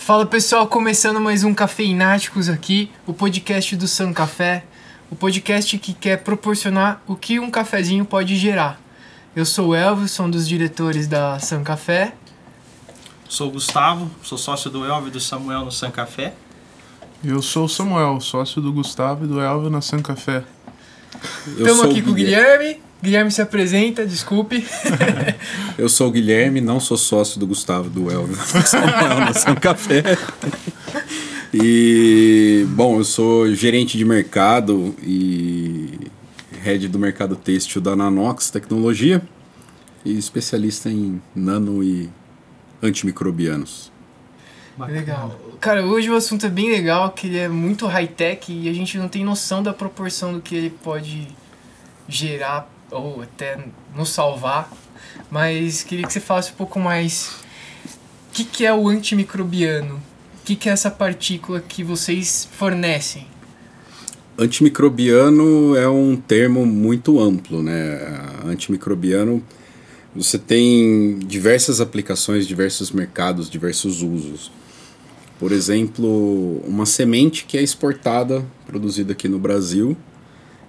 Fala pessoal, começando mais um Cafeináticos aqui, o podcast do San Café, o podcast que quer proporcionar o que um cafezinho pode gerar. Eu sou o Elvis, sou um dos diretores da San Café. Sou o Gustavo, sou sócio do Elvis e do Samuel no San Café. Eu sou o Samuel, sócio do Gustavo e do Elvio na San Café. Estamos aqui com o Guilherme. Guilherme se apresenta, desculpe. Eu sou o Guilherme, não sou sócio do Gustavo do Elvio na São Café. E, bom, eu sou gerente de mercado e head do mercado têxtil da Nanox Tecnologia e especialista em nano e antimicrobianos. Legal. Cara, hoje o assunto é bem legal, que ele é muito high-tech e a gente não tem noção da proporção do que ele pode gerar ou até nos salvar. Mas queria que você falasse um pouco mais o que, que é o antimicrobiano? O que, que é essa partícula que vocês fornecem? Antimicrobiano é um termo muito amplo, né? Antimicrobiano, você tem diversas aplicações, diversos mercados, diversos usos. Por exemplo, uma semente que é exportada, produzida aqui no Brasil,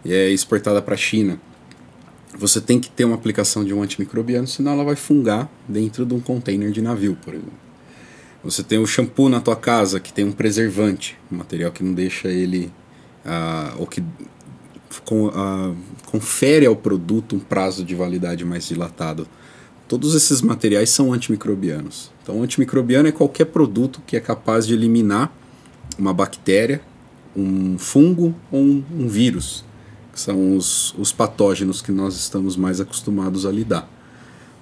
e é exportada para a China. Você tem que ter uma aplicação de um antimicrobiano, senão ela vai fungar dentro de um container de navio, por exemplo. Você tem o shampoo na tua casa que tem um preservante, um material que não deixa ele uh, ou que com, uh, confere ao produto um prazo de validade mais dilatado. Todos esses materiais são antimicrobianos. Então, antimicrobiano é qualquer produto que é capaz de eliminar uma bactéria, um fungo ou um, um vírus, são os, os patógenos que nós estamos mais acostumados a lidar.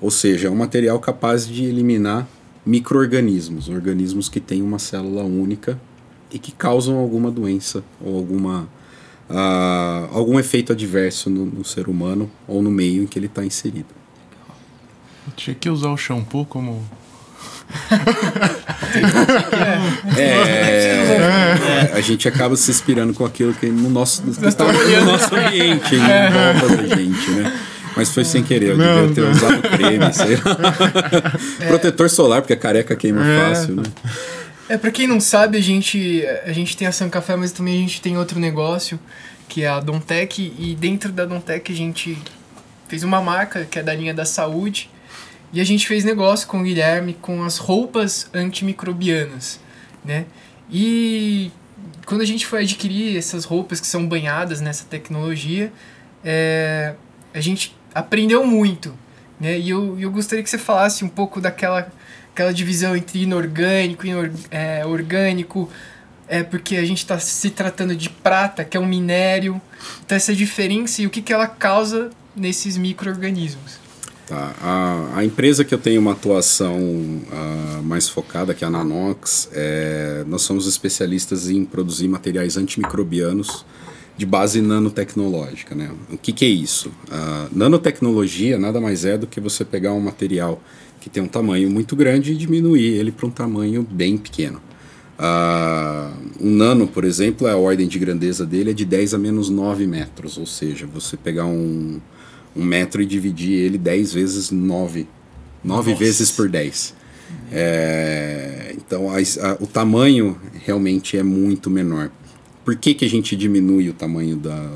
Ou seja, é um material capaz de eliminar microorganismos, organismos que têm uma célula única e que causam alguma doença ou alguma, uh, algum efeito adverso no, no, ser humano ou no meio em que ele está inserido. Eu tinha que usar o shampoo como. é, é, a gente acaba se inspirando com aquilo que no nosso, no, no nosso ambiente, em é. volta da gente, né? Mas foi sem querer, eu não, devia ter não. usado creme, sei lá. É. Protetor solar, porque a careca queima é. fácil, né? É, pra quem não sabe, a gente, a gente tem a San Café, mas também a gente tem outro negócio, que é a Dontec, e dentro da Dontec a gente fez uma marca, que é da linha da saúde, e a gente fez negócio com o Guilherme com as roupas antimicrobianas, né? E quando a gente foi adquirir essas roupas que são banhadas nessa tecnologia, é, a gente aprendeu muito, né? E eu, eu gostaria que você falasse um pouco daquela aquela divisão entre inorgânico e inor, é, orgânico, é porque a gente está se tratando de prata, que é um minério. Então essa diferença e o que, que ela causa nesses micro-organismos. Tá. A, a empresa que eu tenho uma atuação uh, mais focada, que é a Nanox, é, nós somos especialistas em produzir materiais antimicrobianos de base nanotecnológica. Né? O que, que é isso? Uh, nanotecnologia nada mais é do que você pegar um material que tem um tamanho muito grande e diminuir ele para um tamanho bem pequeno. Uh, um nano, por exemplo, a ordem de grandeza dele é de 10 a menos 9 metros, ou seja, você pegar um, um metro e dividir ele 10 vezes 9, 9 vezes por 10. É, então a, a, o tamanho realmente é muito menor. Por que, que a gente diminui o tamanho da,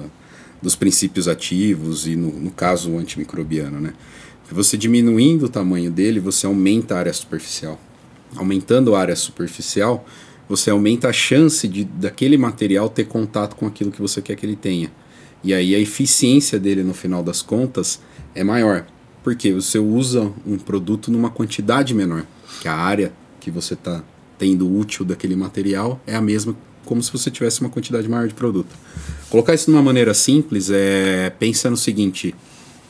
dos princípios ativos e, no, no caso, o antimicrobiano? Né? Porque você diminuindo o tamanho dele, você aumenta a área superficial. Aumentando a área superficial, você aumenta a chance de daquele material ter contato com aquilo que você quer que ele tenha. E aí a eficiência dele no final das contas é maior. Porque você usa um produto numa quantidade menor, que a área que você está tendo útil daquele material é a mesma como se você tivesse uma quantidade maior de produto. Colocar isso de uma maneira simples é pensa no seguinte: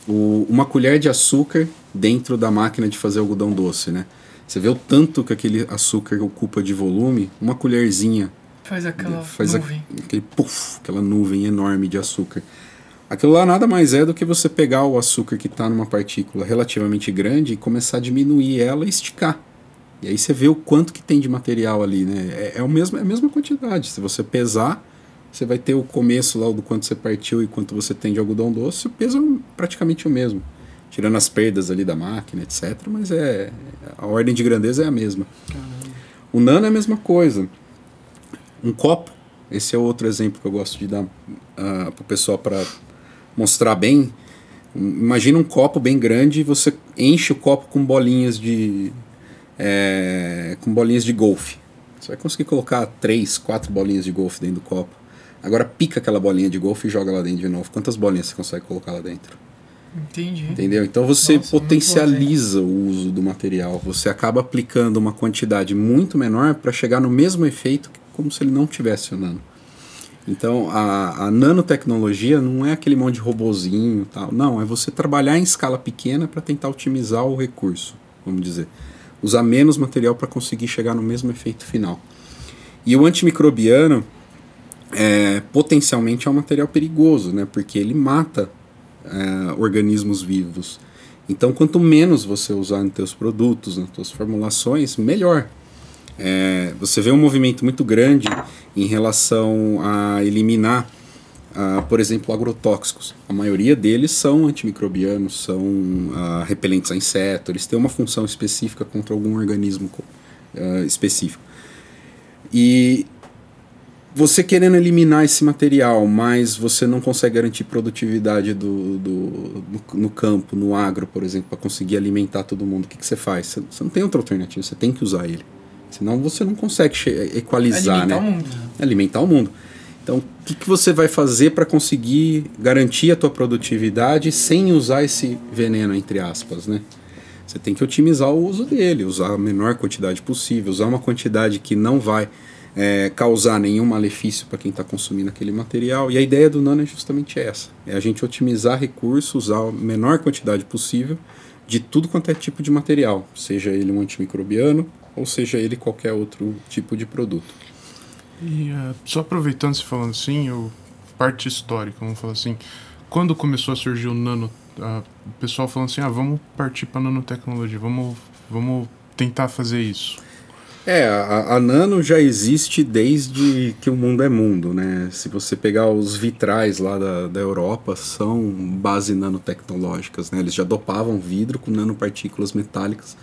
o, uma colher de açúcar dentro da máquina de fazer algodão doce, né? Você vê o tanto que aquele açúcar ocupa de volume, uma colherzinha Faz aquela faz nuvem. A, aquele puff, aquela nuvem enorme de açúcar. Aquilo lá nada mais é do que você pegar o açúcar que está numa partícula relativamente grande e começar a diminuir ela e esticar. E aí você vê o quanto que tem de material ali, né? É, é, o mesmo, é a mesma quantidade. Se você pesar, você vai ter o começo lá do quanto você partiu e quanto você tem de algodão doce, o peso é praticamente o mesmo. Tirando as perdas ali da máquina, etc. Mas é a ordem de grandeza é a mesma. Caramba. O nano é a mesma coisa. Um copo, esse é outro exemplo que eu gosto de dar uh, para o pessoal para mostrar bem. Imagina um copo bem grande e você enche o copo com bolinhas de é, com bolinhas de golfe. Você vai conseguir colocar três, quatro bolinhas de golfe dentro do copo. Agora pica aquela bolinha de golfe e joga lá dentro de novo. Quantas bolinhas você consegue colocar lá dentro? Entendi. Entendeu? Então você Nossa, potencializa o uso do material. Você acaba aplicando uma quantidade muito menor para chegar no mesmo efeito como se ele não tivesse o nano. Então a, a nanotecnologia não é aquele monte de robozinho tal. Não, é você trabalhar em escala pequena para tentar otimizar o recurso, vamos dizer. Usar menos material para conseguir chegar no mesmo efeito final. E o antimicrobiano é, potencialmente é um material perigoso, né? Porque ele mata é, organismos vivos. Então, quanto menos você usar nos seus produtos, nas suas formulações, melhor. É, você vê um movimento muito grande em relação a eliminar, uh, por exemplo, agrotóxicos. A maioria deles são antimicrobianos, são uh, repelentes a inseto, eles têm uma função específica contra algum organismo uh, específico. E você querendo eliminar esse material, mas você não consegue garantir produtividade do, do, no campo, no agro, por exemplo, para conseguir alimentar todo mundo, o que, que você faz? Você, você, não tem outra alternativa, você tem que usar ele. Senão você não consegue equalizar, alimentar né? O mundo. Alimentar o mundo. Então, o que, que você vai fazer para conseguir garantir a tua produtividade sem usar esse veneno, entre aspas, né? Você tem que otimizar o uso dele, usar a menor quantidade possível, usar uma quantidade que não vai é, causar nenhum malefício para quem está consumindo aquele material. E a ideia do nano é justamente essa: é a gente otimizar recursos, usar a menor quantidade possível de tudo quanto é tipo de material, seja ele um antimicrobiano ou seja ele qualquer outro tipo de produto. E uh, só aproveitando se falando assim, eu, parte histórica, vamos falar assim, quando começou a surgir o nano, uh, o pessoal falando assim, ah, vamos partir para nanotecnologia, vamos, vamos tentar fazer isso. É, a, a, Nano já existe desde que o mundo é mundo, né? Se você pegar os vitrais lá da, da Europa, são base nanotecnológicas, né? Eles já dopavam vidro com nanopartículas metálicas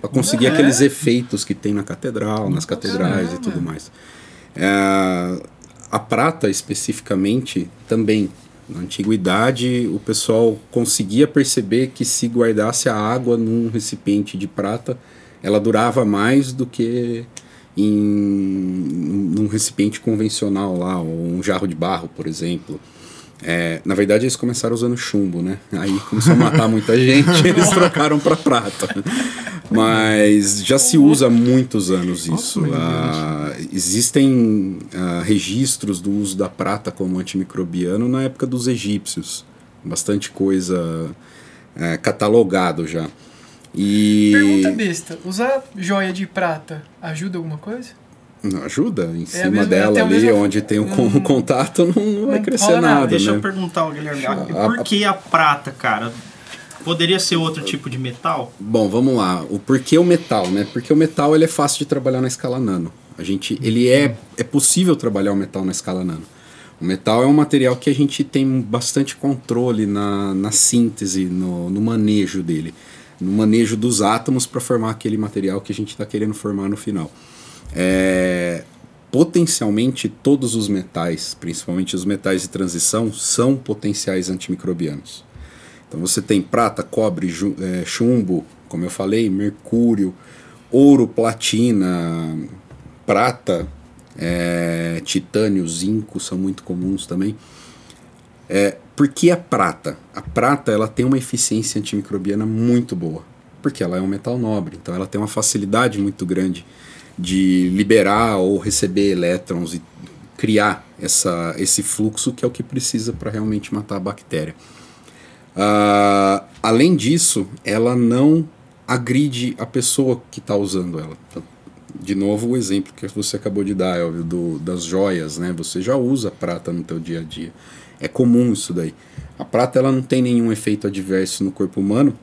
para conseguir aqueles efeitos que tem na catedral, nas catedrais e tudo mais. É, a prata, especificamente, também. Na antiguidade, o pessoal conseguia perceber que se guardasse a água num recipiente de prata, ela durava mais do que em num recipiente convencional lá, ou um jarro de barro, por exemplo. É, na verdade, eles começaram usando chumbo, né? Aí começou a matar muita gente, eles trocaram para prata. Mas já se usa há muitos anos isso. Ah, existem ah, registros do uso da prata como antimicrobiano na época dos egípcios. Bastante coisa é, catalogado já. E... Pergunta besta: usar joia de prata ajuda alguma coisa? Não ajuda. Em é cima mesma, dela ali, mesma... onde tem o um, contato, não, não vai crescer nada. nada. Deixa né? eu perguntar ao Guilherme. Por que a prata, cara? Poderia ser outro tipo de metal? Bom, vamos lá. O porquê o metal, né? Porque o metal ele é fácil de trabalhar na escala nano. A gente, ele é, é possível trabalhar o metal na escala nano. O metal é um material que a gente tem bastante controle na, na síntese, no, no manejo dele, no manejo dos átomos para formar aquele material que a gente está querendo formar no final. É, potencialmente todos os metais, principalmente os metais de transição, são potenciais antimicrobianos. Então você tem prata, cobre, é, chumbo, como eu falei, mercúrio, ouro, platina, prata, é, titânio, zinco são muito comuns também. É, por que a prata? A prata ela tem uma eficiência antimicrobiana muito boa, porque ela é um metal nobre, então ela tem uma facilidade muito grande de liberar ou receber elétrons e criar essa, esse fluxo que é o que precisa para realmente matar a bactéria. Uh, além disso, ela não agride a pessoa que está usando ela. Então, de novo, o exemplo que você acabou de dar, Elvio, do, das joias, né? Você já usa prata no teu dia a dia. É comum isso daí. A prata ela não tem nenhum efeito adverso no corpo humano,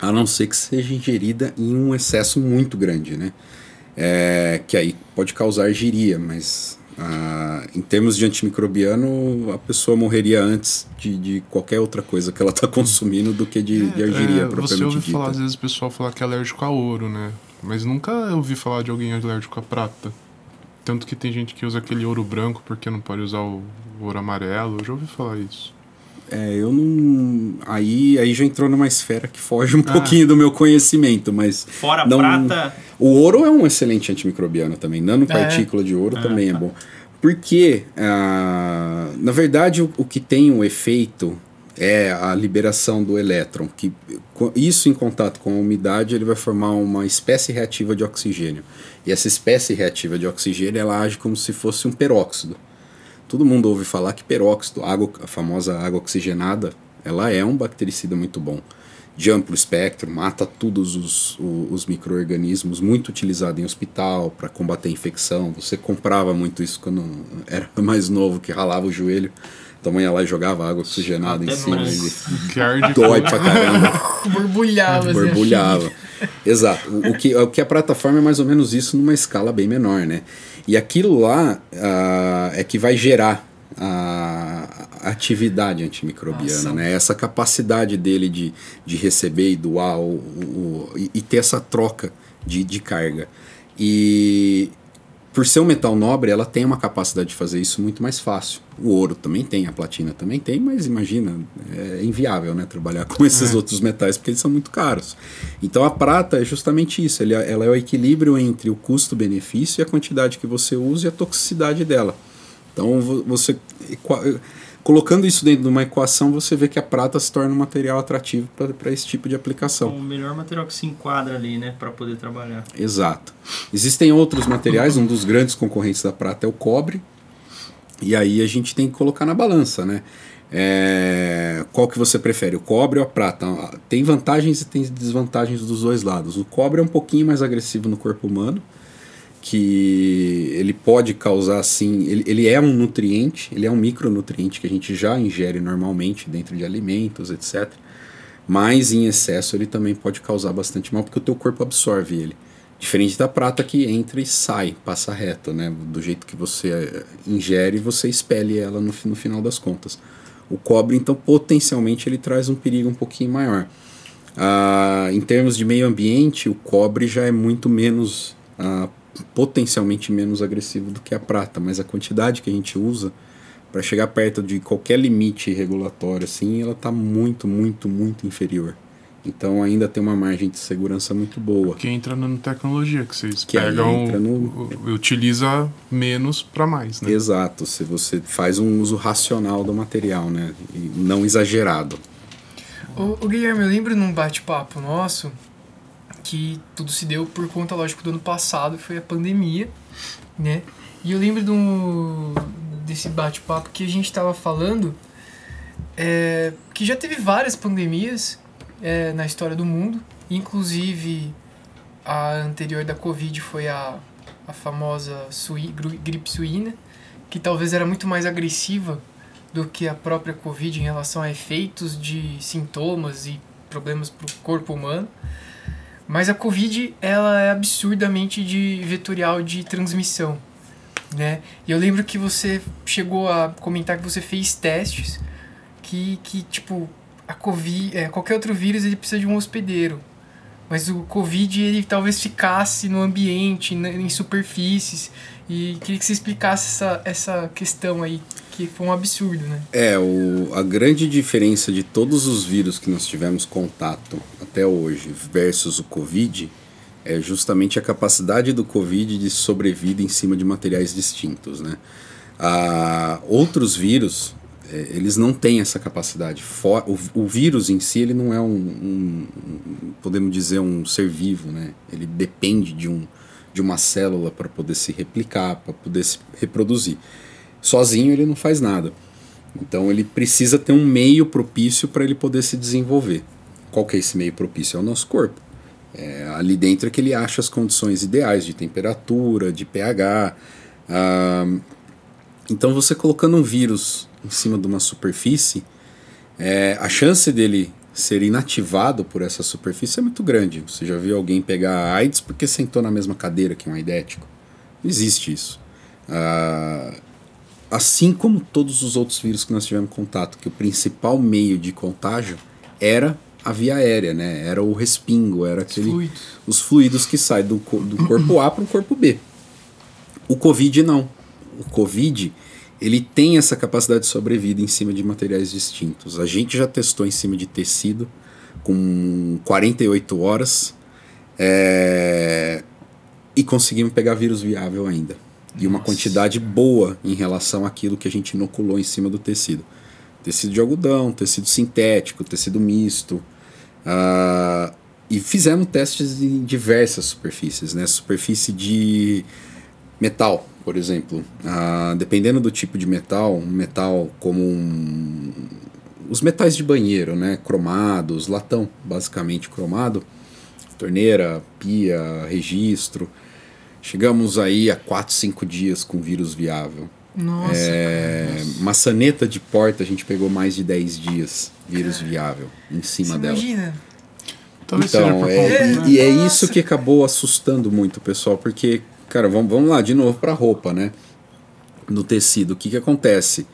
a não ser que seja ingerida em um excesso muito grande, né? É, que aí pode causar giria, mas Ah, em termos de antimicrobiano, a pessoa morreria antes de, de qualquer outra coisa que ela está consumindo do que de, de argiria É, propriamente você ouve dita. falar, às vezes o pessoal falar que é alérgico a ouro, né? Mas nunca ouvi falar de alguém alérgico a prata. Tanto que tem gente que usa aquele ouro branco porque não pode usar o ouro amarelo. Eu já ouvi falar isso. É, eu não. Aí, aí já entrou numa esfera que foge um Ah. pouquinho do meu conhecimento, mas. Fora a não- prata, O ouro é um excelente antimicrobiano também. Nanopartícula de ouro também é bom. Porque, ah, na verdade, o, o que tem o efeito é a liberação do elétron. Que, isso em contato com a umidade, ele vai formar uma espécie reativa de oxigênio. E essa espécie reativa de oxigênio, ela age como se fosse um peróxido. Todo mundo ouve falar que peróxido, água, a famosa água oxigenada, ela é um bactericida muito bom. De amplo espectro, mata todos os, o- os micro-organismos, muito utilizado em hospital para combater infecção. Você comprava muito isso quando era mais novo, que ralava o joelho. Tua mãe ia lá e jogava água oxigenada em cima. E arde dói pra caramba. Borbulhava, assim, Borbulhava. Exato. O, o que, o que a plataforma é mais ou menos isso numa escala bem menor, né? E aquilo lá ah, é que vai gerar a, atividade antimicrobiana, Ação. né? Essa capacidade dele de, de receber e doar o, o- o- e, e ter essa troca de, de carga. E por ser um metal nobre, ela tem uma capacidade de fazer isso muito mais fácil. O ouro também tem, a platina também tem, mas imagina, é inviável né, trabalhar com esses outros metais porque eles são muito caros. Então a prata é justamente isso, é- ela é o equilíbrio entre o custo-benefício e a quantidade que você usa e a toxicidade dela. Então vo- você colocando isso dentro de uma equação, você vê que a prata se torna um material atrativo para esse tipo de aplicação. o melhor material que se enquadra ali, né? Pra poder trabalhar. Exato. Existem outros materiais, um dos grandes concorrentes da prata é o cobre. E aí a gente tem que colocar na balança, né? É, qual que você prefere, o cobre ou a prata? Tem vantagens e tem desvantagens dos dois lados. O cobre é um pouquinho mais agressivo no corpo humano, que ele pode causar assim, ele, ele é um nutriente, ele é um micronutriente que a gente já ingere normalmente dentro de alimentos, etc. Mas em excesso ele também pode causar bastante mal porque o teu corpo absorve ele. Diferente da prata que entra e sai, passa reto, né? Do jeito que você eh, ingere, você expele ela no, no final das contas. O cobre, então, potencialmente ele traz um perigo um pouquinho maior. Ah, em termos de meio ambiente, o cobre já é muito menos, ah, potencialmente menos agressivo do que a prata, mas a quantidade que a gente usa para chegar perto de qualquer limite regulatório, assim, ela está muito, muito, muito inferior. Então ainda tem uma margem de segurança muito boa. Que entra na nanotecnologia, que vocês Que pegam. entra no- utiliza menos pra mais, né? Exato, se você faz um uso racional do material, né? E não exagerado. O, o Guilherme, eu lembro num bate-papo nosso que tudo se deu por conta, lógico, do ano passado, foi a pandemia, né? E eu lembro do, desse bate-papo que a gente tava falando é, que já teve várias pandemias é, na história do mundo, inclusive a anterior da Covid foi a, a famosa sui, gripe suína, que talvez era muito mais agressiva do que a própria Covid em relação a efeitos de sintomas e problemas para o corpo humano. Mas a Covid, ela é absurdamente de vetorial de transmissão, né? E eu lembro que você chegou a comentar que você fez testes que, que tipo, a Covid, é, qualquer outro vírus, ele precisa de um hospedeiro. Mas o Covid, ele talvez ficasse no ambiente, em superfícies. E queria que você explicasse essa, essa questão aí, que foi um absurdo, né? É, o, a grande diferença de todos os vírus que nós tivemos contato até hoje versus o Covid é justamente a capacidade do Covid de sobrevida em cima de materiais distintos, né? Ah, outros vírus, eh, eles não têm essa capacidade. For, o, o vírus em si, ele não é um, um- um- podemos dizer, um ser vivo, né? Ele depende de, um, de uma célula para poder se replicar, para poder se reproduzir. Sozinho ele não faz nada. Então ele precisa ter um meio propício para ele poder se desenvolver. Qual que é esse meio propício? É o nosso corpo. É, ali dentro é que ele acha as condições ideais de temperatura, de pH. ah, então você colocando um vírus em cima de uma superfície, é, a chance dele ser inativado por essa superfície é muito grande. Você já viu alguém pegar AIDS porque sentou na mesma cadeira que um aidético? Não existe isso. Ah, assim como todos os outros vírus que nós tivemos contato, que o principal meio de contágio era a via aérea, né? Era o respingo, era aquele, fluidos. os fluidos que saem do, do corpo A para o corpo B. O Covid não. O Covid ele tem essa capacidade de sobrevida em cima de materiais distintos. A gente já testou em cima de tecido com 48 horas é, e conseguimos pegar vírus viável ainda. E uma quantidade boa em relação àquilo que a gente inoculou em cima do tecido. Tecido de algodão, tecido sintético, tecido misto. Ah, e fizemos testes em diversas superfícies, né? Superfície de metal, por exemplo. Ah, dependendo do tipo de metal, um metal como um- os metais de banheiro, né? Cromados, latão, basicamente cromado, torneira, pia, registro. Chegamos aí a 4, 5 dias com vírus viável. Nossa. É, maçaneta de porta a gente pegou mais de 10 dias vírus viável em cima Você dela. imagina? Talvez Então, por é, né? e, e é Nossa. isso que acabou assustando muito o pessoal, porque, cara, vamos, vamos lá de novo para roupa, né? No tecido, o que, que acontece?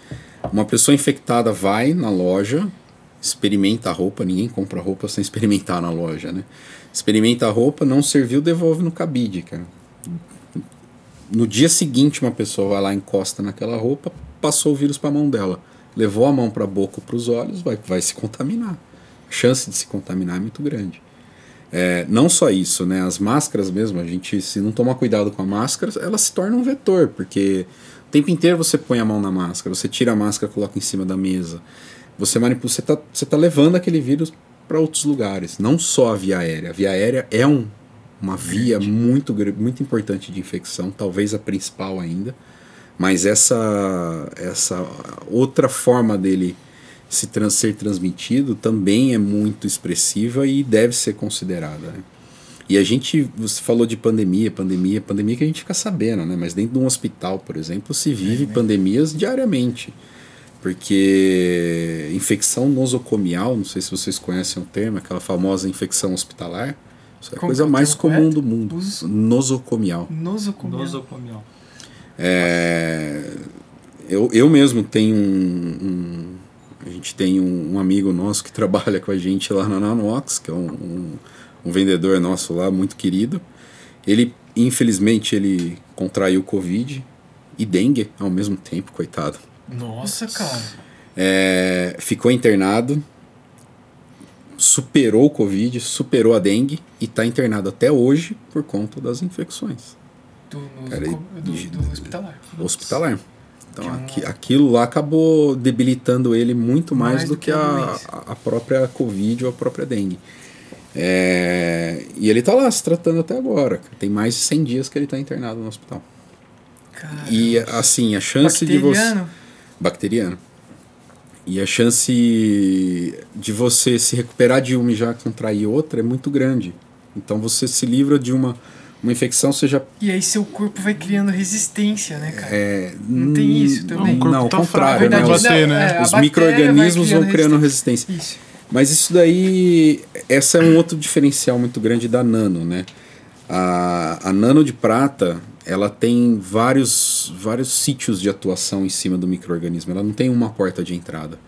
Uma pessoa infectada vai na loja, experimenta a roupa, ninguém compra roupa sem experimentar na loja, né? Experimenta a roupa, não serviu, devolve no cabide, cara. No dia seguinte, uma pessoa vai lá, encosta naquela roupa, passou o vírus para a mão dela. Levou a mão para a boca ou para os olhos, vai, vai se contaminar. A chance de se contaminar é muito grande. É, não só isso, né? As máscaras mesmo, a gente, se não tomar cuidado com a máscara, ela se torna um vetor, porque o tempo inteiro você põe a mão na máscara, você tira a máscara, coloca em cima da mesa. Você manipula, você tá, você tá levando aquele vírus para outros lugares, não só a via aérea. A via aérea é um, uma via muito, muito importante de infecção, talvez a principal ainda. Mas essa, essa outra forma dele se trans, ser transmitido também é muito expressiva e deve ser considerada. né? E a gente, você falou de pandemia, pandemia, pandemia que a gente fica sabendo, né? Mas dentro de um hospital, por exemplo, se vive pandemias diariamente. Porque infecção nosocomial, não sei se vocês conhecem o termo, aquela famosa infecção hospitalar, isso é a Como coisa é mais comum correto? do mundo. Uso- Nosocomial. Nosocomial. Nosocomial. É, eu, eu mesmo tenho um, um- A gente tem um, um amigo nosso que trabalha com a gente lá na Nanox, que é um, um, um vendedor nosso lá, muito querido. Ele, infelizmente, ele contraiu Covid e dengue ao mesmo tempo, coitado. Nossa, cara. É, ficou internado, superou o Covid, superou a dengue e está internado até hoje por conta das infecções. Do, no- Cara, do, do, do hospitalar. hospitalar. Então é um- aqui- aquilo lá acabou debilitando ele muito mais, Mais do, do que que a a, própria Covid ou a própria dengue. É, e ele tá lá se tratando até agora. Tem mais de 100 dias que ele tá internado no hospital. Cara. E assim, a chance de você. Bacteriano. Bacteriano. E a chance de você se recuperar de uma e já contrair outra é muito grande. Então você se livra de uma, uma infecção, seja. E aí seu corpo vai criando resistência, né, cara? É, Não tem isso também? Não, Não, ao tá contrário, né? vai Os- bater, né? é, Os micro-organismos vai vão criando resistência. Isso. Mas isso daí, essa é um outro diferencial muito grande da nano, né? A, a nano de prata, ela tem vários, vários sítios de atuação em cima do microorganismo. Ela não tem uma porta de entrada.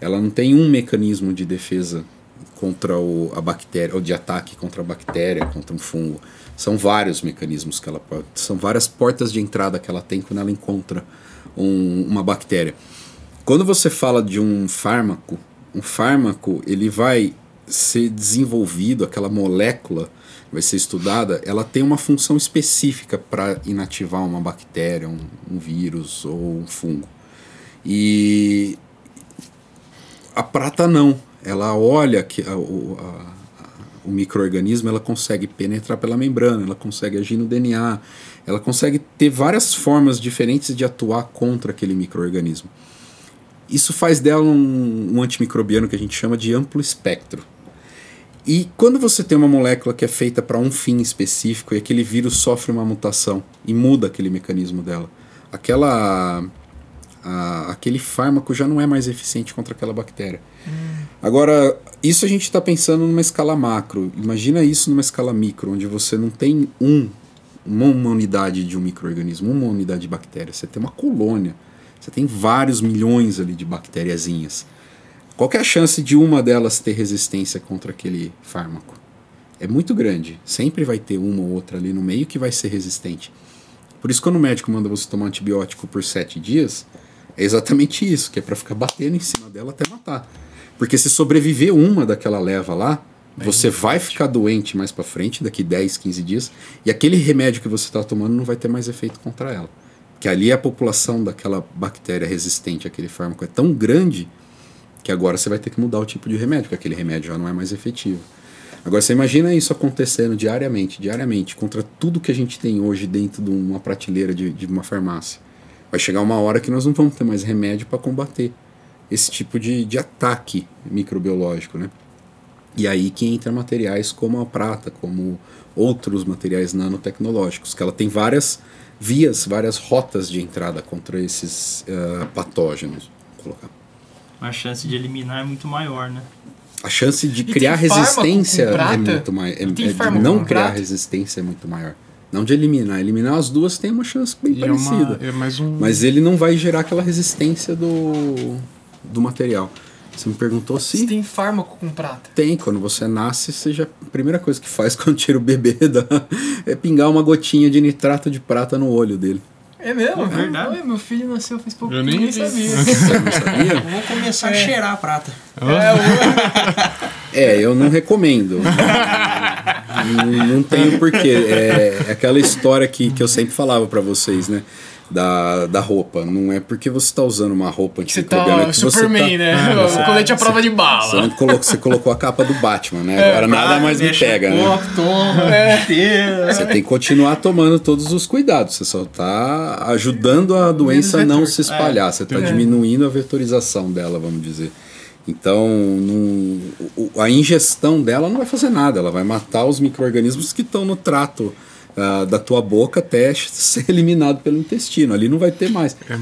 Ela não tem um mecanismo de defesa contra o, a bactéria, ou de ataque contra a bactéria, contra um fungo. São vários mecanismos que ela pode. São várias portas de entrada que ela tem quando ela encontra um- uma bactéria. Quando você fala de um fármaco, um fármaco ele vai ser desenvolvido, aquela molécula vai ser estudada, ela tem uma função específica para inativar uma bactéria, um, um vírus ou um fungo. E a prata não. Ela olha que a- o, o microorganismo, ela consegue penetrar pela membrana, ela consegue agir no DNA, ela consegue ter várias formas diferentes de atuar contra aquele microorganismo. Isso faz dela um, um antimicrobiano que a gente chama de amplo espectro. E quando você tem uma molécula que é feita para um fim específico e aquele vírus sofre uma mutação e muda aquele mecanismo dela, aquela a- aquele fármaco já não é mais eficiente contra aquela bactéria. Agora, isso a gente está pensando numa escala macro. Imagina isso numa escala micro, onde você não tem um uma, uma unidade de um microorganismo, uma unidade de bactéria, você tem uma colônia. Você tem vários milhões ali de bactériazinhas. Qual é a chance de uma delas ter resistência contra aquele fármaco? É muito grande. Sempre vai ter uma ou outra ali no meio que vai ser resistente. Por isso, quando o médico manda você tomar antibiótico por sete dias, é exatamente isso, que é para ficar batendo em cima dela até matar. Porque se sobreviver uma daquela leva lá, Bem você vai ficar doente mais para frente, daqui 10, 15 dias, e aquele remédio que você está tomando não vai ter mais efeito contra ela. Que ali a população daquela bactéria resistente àquele fármaco é tão grande que agora você vai ter que mudar o tipo de remédio, porque aquele remédio já não é mais efetivo. Agora você imagina isso acontecendo diariamente, diariamente, contra tudo que a gente tem hoje dentro de uma prateleira de, de uma farmácia. Vai chegar uma hora que nós não vamos ter mais remédio para combater esse tipo de, de ataque microbiológico, né? E aí que entra materiais como a prata, como outros materiais nanotecnológicos, que ela tem várias vias, várias rotas de entrada contra esses uh, patógenos. Vou colocar a chance de eliminar é muito maior, né? A chance de criar resistência é muito maior. É, é de não criar prata? resistência é muito maior. Não de eliminar. Eliminar as duas tem uma chance bem e parecida. É uma, é um... Mas ele não vai gerar aquela resistência do, do material. Você me perguntou se. Se tem fármaco com prata? Tem. Quando você nasce, seja a primeira coisa que faz quando tira o bebê da, é pingar uma gotinha de nitrato de prata no olho dele. É mesmo? É verdade. meu filho nasceu faz pouco Eu nem, nem sabia. Sabia? Vou começar é. a cheirar a prata. É, é, eu não recomendo. não, não tenho porquê. É, é aquela história que, que eu sempre falava para vocês, né? Da, da roupa. Não é porque você está usando uma roupa antimicrobiana tá que Superman, você tá, né? Ah, você, colete à prova de bala. Você, colocou, você colocou a capa do Batman, né? É, Agora nada mais me pega, né? Toma, é. Você tem que continuar tomando todos os cuidados. Você só está ajudando a doença a não se espalhar. Você está é. diminuindo a vetorização dela, vamos dizer. Então, a ingestão dela não vai fazer nada. Ela vai matar os micro-organismos que estão no trato uh, da tua boca até ser eliminado pelo intestino. Ali não vai ter mais. É...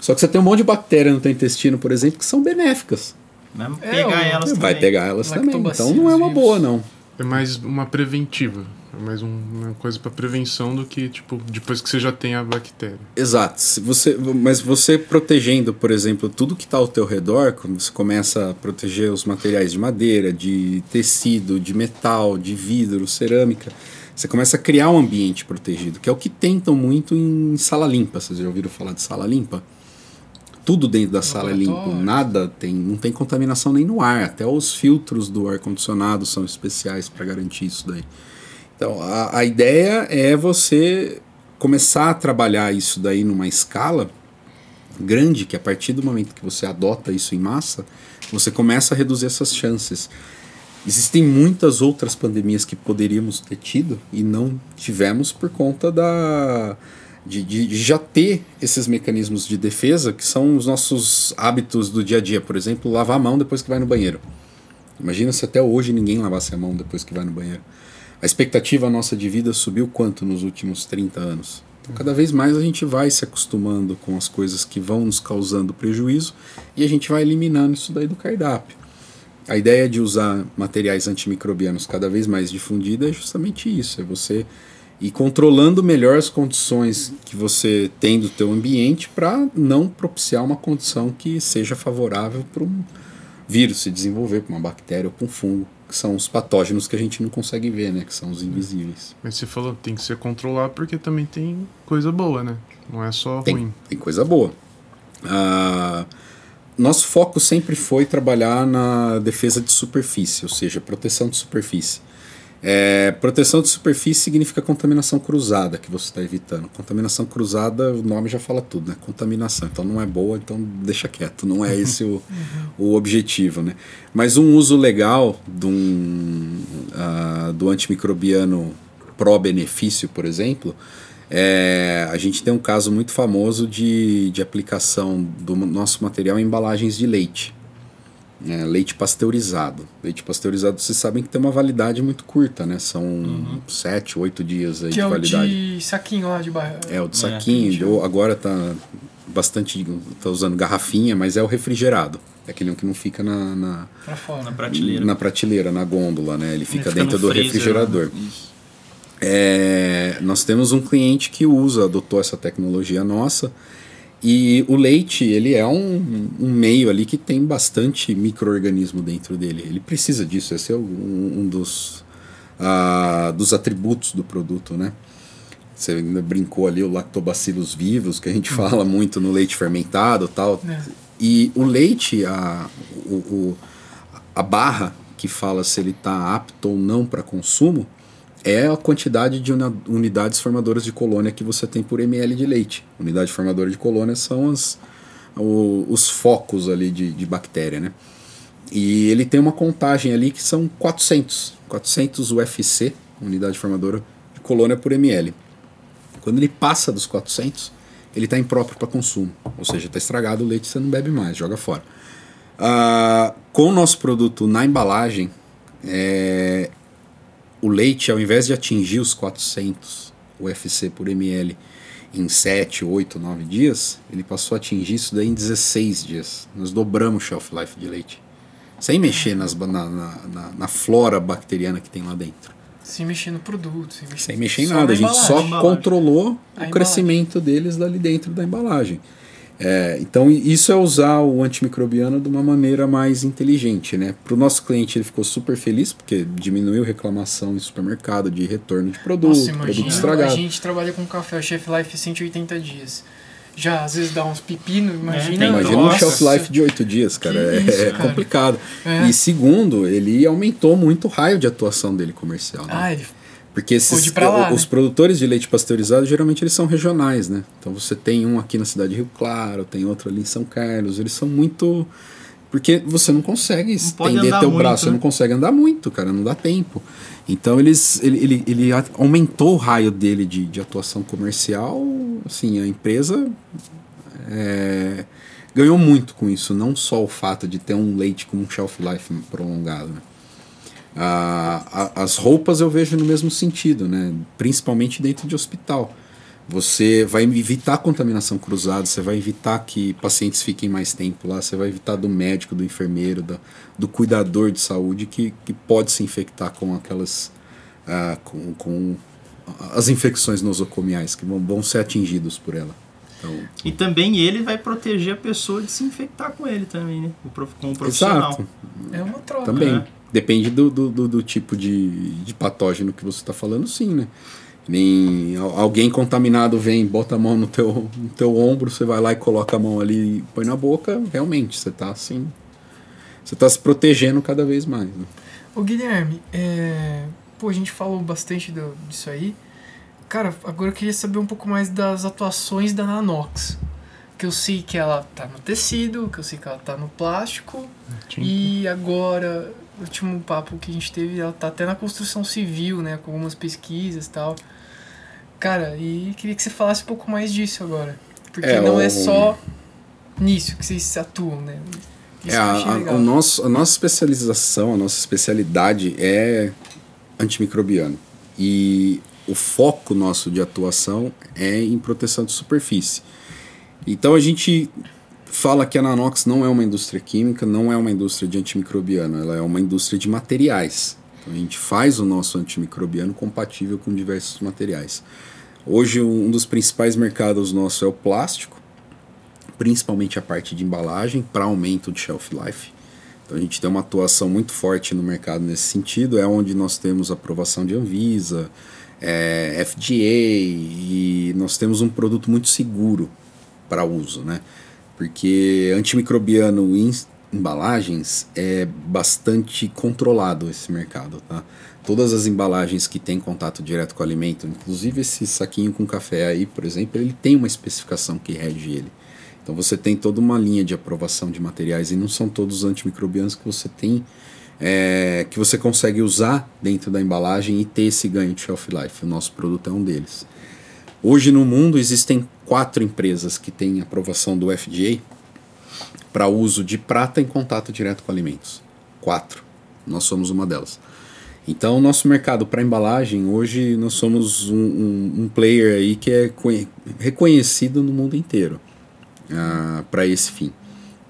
Só que você tem um monte de bactérias no teu intestino, por exemplo, que são benéficas. Vai pegar elas vai também. Vai pegar elas também. Então não é uma boa, não. É mais uma preventiva. É mais um, uma coisa para prevenção do que, tipo, depois que você já tem a bactéria. Exato. Se você, mas você protegendo, por exemplo, tudo que está ao teu redor, quando você começa a proteger os materiais de madeira, de tecido, de metal, de vidro, cerâmica, você começa a criar um ambiente protegido, que é o que tentam muito em sala limpa. Vocês já ouviram falar de sala limpa? Tudo dentro da sala é limpo, nada tem, não tem contaminação nem no ar. Até os filtros do ar condicionado são especiais para garantir isso daí. Então, a, a ideia é você começar a trabalhar isso daí numa escala grande, que a partir do momento que você adota isso em massa, você começa a reduzir essas chances. Existem muitas outras pandemias que poderíamos ter tido e não tivemos por conta da, de, de, já ter esses mecanismos de defesa que são os nossos hábitos do dia a dia. Por exemplo, lavar a mão depois que vai no banheiro. Imagina se até hoje ninguém lavasse a mão depois que vai no banheiro. A expectativa nossa de vida subiu quanto nos últimos 30 anos? Então, cada vez mais a gente vai se acostumando com as coisas que vão nos causando prejuízo e a gente vai eliminando isso daí do cardápio. A ideia de usar materiais antimicrobianos cada vez mais difundida é justamente isso, é você ir controlando melhor as condições que você tem do teu ambiente para não propiciar uma condição que seja favorável para um vírus se desenvolver, para uma bactéria ou para um fungo, que são os patógenos que a gente não consegue ver, né, que são os invisíveis. Mas você falou, tem que ser controlado porque também tem coisa boa, né? Não é só tem, ruim. Tem coisa boa. Ah, nosso foco sempre foi trabalhar na defesa de superfície, ou seja, proteção de superfície. É, proteção de superfície significa contaminação cruzada que você está evitando. Contaminação cruzada, o nome já fala tudo, né? Contaminação. Então não é boa, então deixa quieto. Não é esse o, o objetivo, né? Mas um uso legal do, um, uh, do antimicrobiano pró-benefício, por exemplo, é, a gente tem um caso muito famoso de, de aplicação do nosso material em embalagens de leite. É, leite pasteurizado. Leite pasteurizado, vocês sabem que tem uma validade muito curta, né? São uhum. sete, oito dias aí que de é validade. de saquinho lá de barra. É, o de saquinho. É, agora tá bastante. tá usando garrafinha, mas é o refrigerado. É aquele que não fica na. Na, na prateleira. Na prateleira, na gôndola, né? Ele fica, Ele fica dentro do freezer, refrigerador. Né? Isso. É, nós temos um cliente que usa, adotou essa tecnologia nossa. E o leite, ele é um, um meio ali que tem bastante microorganismo dentro dele. Ele precisa disso, esse é um, um dos, uh, dos atributos do produto, né? Você ainda brincou ali o lactobacilos vivos, que a gente fala muito no leite fermentado tal. É. E o leite, a, o, o, a barra que fala se ele está apto ou não para consumo, é a quantidade de unidades formadoras de colônia que você tem por ml de leite. Unidade formadora de colônia são as, o, os focos ali de, de bactéria, né? E ele tem uma contagem ali que são 400, 400 UFC, unidade formadora de colônia por ml. Quando ele passa dos 400, ele está impróprio para consumo, ou seja, está estragado o leite, você não bebe mais, joga fora. Uh, com o nosso produto na embalagem, é, o leite, ao invés de atingir os 400 UFC por ml em 7, 8, 9 dias, ele passou a atingir isso daí em 16 dias. Nós dobramos o shelf life de leite. Sem mexer nas, na, na, na, flora bacteriana que tem lá dentro. Sem mexer no produto. Sem mexer, sem mexer em nada. A gente só controlou a o crescimento deles ali dentro da embalagem. É, então isso é usar o antimicrobiano de uma maneira mais inteligente, né? Para o nosso cliente ele ficou super feliz porque diminuiu reclamação em supermercado de retorno de produto, Nossa, imagina, produto estragado. A gente trabalha com café, o Chef Life 180 dias. Já às vezes dá uns pepinos, imagina. É, imagina um shelf life de 8 dias, cara. É, isso, é, cara. complicado. É. E segundo, ele aumentou muito o raio de atuação dele comercial. Né? Ah, ele porque esses, lá, os né? produtores de leite pasteurizado geralmente eles são regionais, né? Então você tem um aqui na cidade de Rio Claro, tem outro ali em São Carlos, eles são muito porque você não consegue não estender teu muito, braço, né? você não consegue andar muito, cara, não dá tempo. Então eles ele, ele, ele aumentou o raio dele de, de atuação comercial, assim, a empresa é, ganhou muito com isso, não só o fato de ter um leite com um shelf life prolongado, né? A, as roupas eu vejo no mesmo sentido, né? principalmente dentro de hospital. Você vai evitar contaminação cruzada, você vai evitar que pacientes fiquem mais tempo lá, você vai evitar do médico, do enfermeiro, do, do cuidador de saúde que, que pode se infectar com aquelas. Uh, com, com as infecções nosocomiais que vão, vão ser atingidos por ela. Então, e também ele vai proteger a pessoa de se infectar com ele também, né? Com o profissional. Exato. É uma troca. Também. Né? Depende do, do, do, do tipo de, de patógeno que você está falando, sim, né? Nem alguém contaminado vem, bota a mão no teu, no teu ombro, você vai lá e coloca a mão ali e põe na boca, realmente, você está assim. Você está se protegendo cada vez mais. Né? Ô Guilherme, é... pô, a gente falou bastante do, disso aí. Cara, agora eu queria saber um pouco mais das atuações da Nanox. Que eu sei que ela tá no tecido, que eu sei que ela tá no plástico. E agora último papo que a gente teve, ela tá até na construção civil, né? Com algumas pesquisas e tal. Cara, e queria que você falasse um pouco mais disso agora. Porque é, não o... é só nisso que vocês atuam, né? Isso é, a, a, o nosso, a nossa especialização, a nossa especialidade é antimicrobiano. E o foco nosso de atuação é em proteção de superfície. Então a gente fala que a Nanox não é uma indústria química, não é uma indústria de antimicrobiano, ela é uma indústria de materiais. Então a gente faz o nosso antimicrobiano compatível com diversos materiais. Hoje um dos principais mercados nossos é o plástico, principalmente a parte de embalagem para aumento de shelf life. Então a gente tem uma atuação muito forte no mercado nesse sentido, é onde nós temos aprovação de Anvisa, é, FDA e nós temos um produto muito seguro para uso, né? Porque antimicrobiano em embalagens é bastante controlado esse mercado, tá? Todas as embalagens que têm contato direto com o alimento, inclusive esse saquinho com café aí, por exemplo, ele tem uma especificação que rege ele. Então você tem toda uma linha de aprovação de materiais e não são todos os antimicrobianos que você tem é, que você consegue usar dentro da embalagem e ter esse ganho de shelf life. O nosso produto é um deles. Hoje no mundo existem quatro empresas que têm aprovação do FDA para uso de prata em contato direto com alimentos. Quatro. Nós somos uma delas. Então, nosso mercado para embalagem, hoje nós somos um, um, um, player aí que é reconhecido no mundo inteiro uh, ah, para esse fim.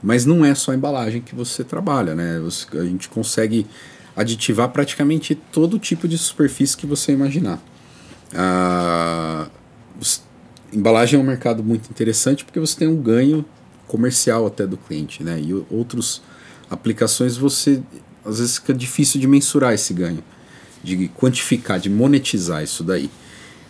Mas não é só a embalagem que você trabalha, né? Você, a gente consegue aditivar praticamente todo tipo de superfície que você imaginar. Uh, embalagem é um mercado muito interessante porque você tem um ganho comercial até do cliente, né? E outros aplicações você às vezes fica difícil de mensurar esse ganho, de quantificar, de monetizar isso daí.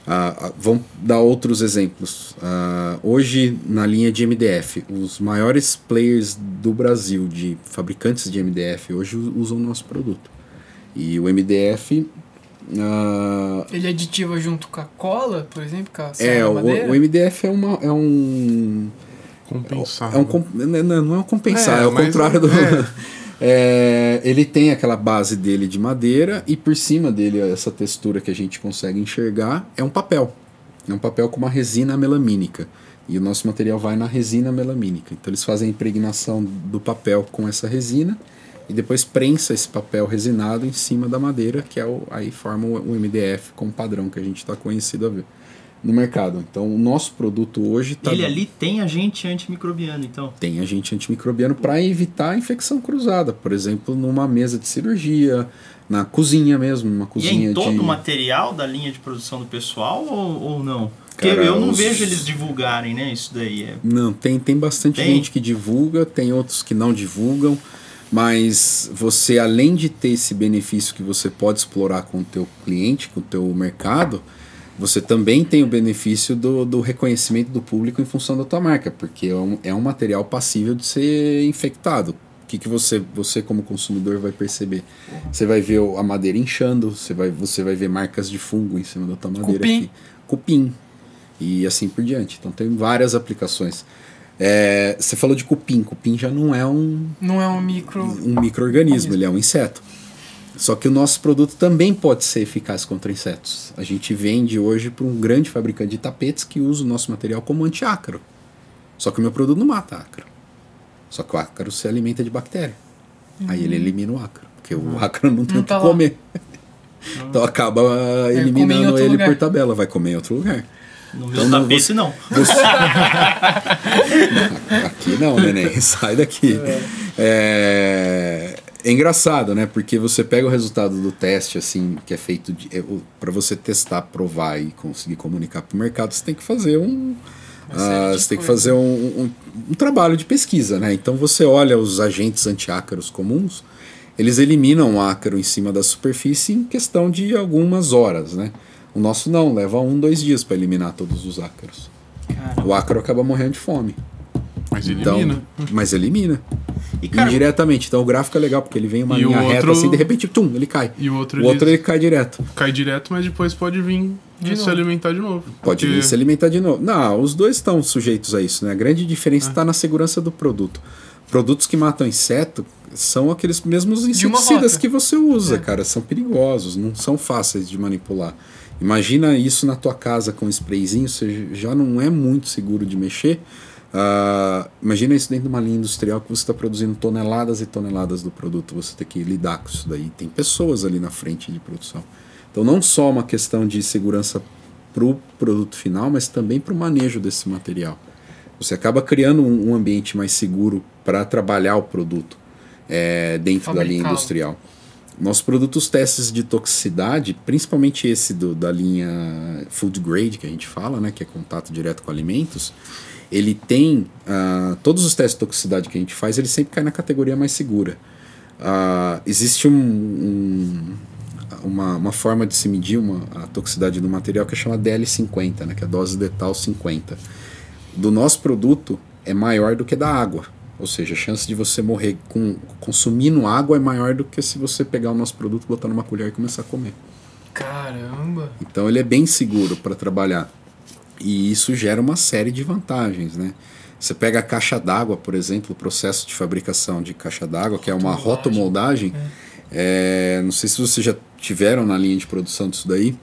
Uh, uh, vamos dar outros exemplos. Uh, hoje, na linha de MDF, os maiores players do Brasil de fabricantes de MDF hoje usam o nosso produto. E o MDF. Ele aditiva junto com a cola, por exemplo? Com a é, o, o, MDF é, uma, é um. Compensar. É um, não, não é um compensar, é, é o contrário do. É. É, ele tem aquela base dele de madeira e por cima dele, essa textura que a gente consegue enxergar, é um papel. É um papel com uma resina melamínica. E o nosso material vai na resina melamínica. Então eles fazem a impregnação do papel com essa resina e depois prensa esse papel resinado em cima da madeira, que é o, aí forma o MDF como padrão que a gente está conhecido a ver no mercado. Então, o nosso produto hoje está. Ele ali tem agente antimicrobiano, então? Tem agente antimicrobiano para evitar a infecção cruzada. Por exemplo, numa mesa de cirurgia, na cozinha mesmo, uma cozinha e é em todo de... o material da linha de produção do pessoal ou, ou não? Porque Cara, eu não os... vejo eles divulgarem, né? Isso daí é. Não, tem, tem bastante tem? gente que divulga, tem outros que não divulgam. Mas você, além de ter esse benefício que você pode explorar com o teu cliente, com o teu mercado, você também tem o benefício do, do reconhecimento do público em função da tua marca, porque é um, é um material passível de ser infectado. O que, que você, você, como consumidor, vai perceber? Você vai ver a madeira inchando, você vai, você vai ver marcas de fungo em cima da tua madeira Cupim. aqui. Cupim. E assim por diante. Então tem várias aplicações. É, você falou de cupim. Cupim já não é um. Não é um micro. Um micro-organismo, ele é um inseto. Só que o nosso produto também pode ser eficaz contra insetos. A gente vende hoje para um grande fabricante de tapetes que usa o nosso material como antiácaro. Só que o meu produto não mata ácaro. Só que o ácaro se alimenta de bactéria. Uhum. Aí ele elimina o ácaro, porque uhum. o ácaro não tem o que tá comer. então acaba eliminando ele lugar. por tabela, vai comer em outro lugar. No então, meu tapete você, não. Você... Aqui não, neném. Sai daqui. É. É... Engraçado, né? Porque você pega o resultado do teste, assim, que é feito é, para você testar, provar e conseguir comunicar para o mercado, você tem que fazer um. Uh, você tem que fazer um, um, um, trabalho de pesquisa, né? Então você olha os agentes antiácaros comuns, eles eliminam o ácaro em cima da superfície em questão de algumas horas, né? O nosso não, leva um, dois dias para eliminar todos os ácaros. Caramba. O ácaro acaba morrendo de fome. Mas elimina. Então, mas elimina. E, cara, Indiretamente. Então o gráfico é legal, porque ele vem uma linha outro... reta assim, de repente, tum, ele cai. E o outro, o outro ele... ele cai direto. Cai direto, mas depois pode vir de se alimentar de novo. Pode porque... vir se alimentar de novo. Não, os dois estão sujeitos a isso, né? A grande diferença está é. na segurança do produto. Produtos que matam inseto são aqueles mesmos inseticidas que você usa, é. cara. São perigosos, não são fáceis de manipular. Imagina isso na tua casa com um sprayzinho, você já não é muito seguro de mexer. Uh, imagina isso dentro de uma linha industrial que você está produzindo toneladas e toneladas do produto, você tem que lidar com isso daí. Tem pessoas ali na frente de produção. Então, não só uma questão de segurança para o produto final, mas também para o manejo desse material. Você acaba criando um, um ambiente mais seguro para trabalhar o produto é, dentro Fabrical. da linha industrial. Nossos produtos testes de toxicidade, principalmente esse do, da linha food grade que a gente fala, né, que é contato direto com alimentos, ele tem uh, todos os testes de toxicidade que a gente faz, ele sempre cai na categoria mais segura. Uh, existe um, um, uma, uma forma de se medir uma, a toxicidade do material que é chamada DL50, né, que é a dose letal 50. Do nosso produto é maior do que da água. Ou seja, a chance de você morrer com, consumindo água é maior do que se você pegar o nosso produto, botar numa colher e começar a comer. Caramba! Então ele é bem seguro para trabalhar. E isso gera uma série de vantagens, né? Você pega a caixa d'água, por exemplo, o processo de fabricação de caixa d'água, que é uma rotomoldagem. É. É, não sei se vocês já tiveram na linha de produção disso daí,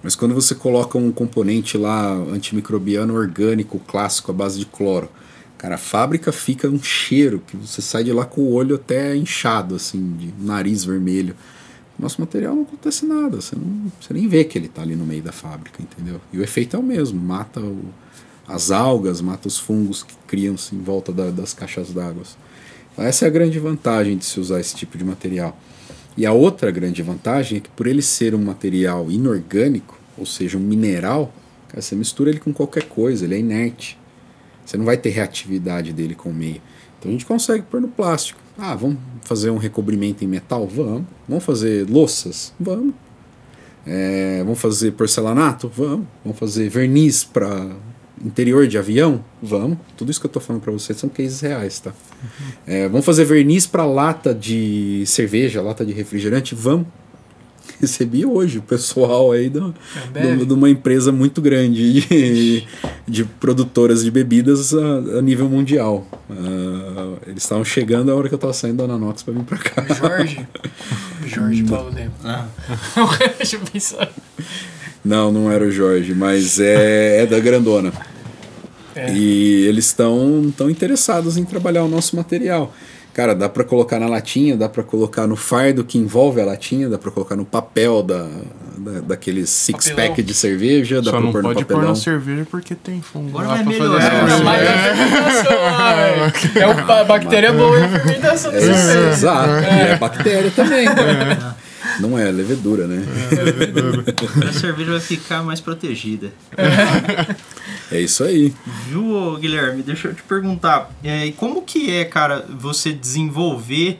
mas quando você coloca um componente lá antimicrobiano orgânico clássico à base de cloro, cara, a fábrica fica um cheiro que você sai de lá com o olho até inchado, assim, de nariz vermelho nosso material não acontece nada, você, não, você nem vê que ele está ali no meio da fábrica, entendeu? E o efeito é o mesmo, mata o, as algas, mata os fungos que criam-se em volta da, das caixas d'água. Então, essa é a grande vantagem de se usar esse tipo de material. E a outra grande vantagem é que por ele ser um material inorgânico, ou seja, um mineral, Cara, você mistura ele com qualquer coisa, ele é inerte. Você não vai ter reatividade dele com o meio. Então a gente consegue pôr no plástico. Ah, vamos fazer um recobrimento em metal? Vamos. Vamos fazer louças? Vamos. É, vamos fazer porcelanato? Vamos. Vamos fazer verniz para interior de avião? Vamos. Tudo isso que eu estou falando para vocês são cases reais, tá? Uhum. É, vamos fazer verniz para lata de cerveja, lata de refrigerante? Vamos recebi hoje o pessoal aí do, é de uma empresa muito grande de, de produtoras de bebidas a, a nível mundial. Uh, eles estavam chegando a hora que eu estava saindo da Nanox para vir para cá. Jorge? Jorge Paulo Lemos. Ah. não, não era o Jorge, mas é, é da grandona. É. E eles estão tão interessados em trabalhar o nosso material. Cara, dá para colocar na latinha, dá para colocar no fardo que envolve a latinha, dá para colocar no papel da, da daqueles six papelão. pack de cerveja, dá Só pra não pôr pode no papelão. pôr na cerveja porque tem fungo Agora lá pra melhor, fazer é, mas é, é, uma bactéria boa em fermentação cerveja. Exato, é. é bactéria também. Né? Não é, levedura, né? É, levedura. a cerveja vai ficar mais protegida. É isso aí. Viu, Guilherme? Deixa eu te perguntar. É, como que é, cara, você desenvolver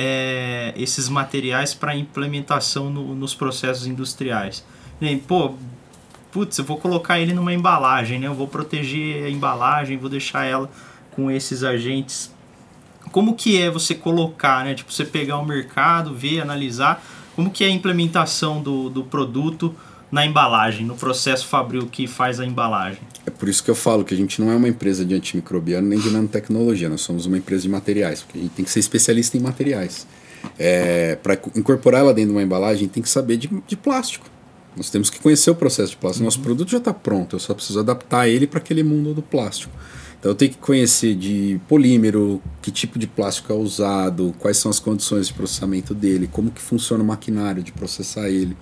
é, esses materiais para implementação no, nos processos industriais? Nem, pô, putz, eu vou colocar ele numa embalagem, né? Eu vou proteger a embalagem, vou deixar ela com esses agentes. Como que é você colocar, né? Tipo, você pegar o mercado, ver, analisar como que é a implementação do, do produto na embalagem, no processo fabril que faz a embalagem? É por isso que eu falo que a gente não é uma empresa de antimicrobiano nem de nanotecnologia, nós somos uma empresa de materiais, porque a gente tem que ser especialista em materiais. É, Para incorporar ela dentro de uma embalagem, tem que saber de, de plástico. Nós temos que conhecer o processo de plástico. Nosso uhum. produto já está pronto, eu só preciso adaptar ele para aquele mundo do plástico. Então eu tenho que conhecer de polímero, que tipo de plástico é usado, quais são as condições de processamento dele, como que funciona o maquinário de processar ele.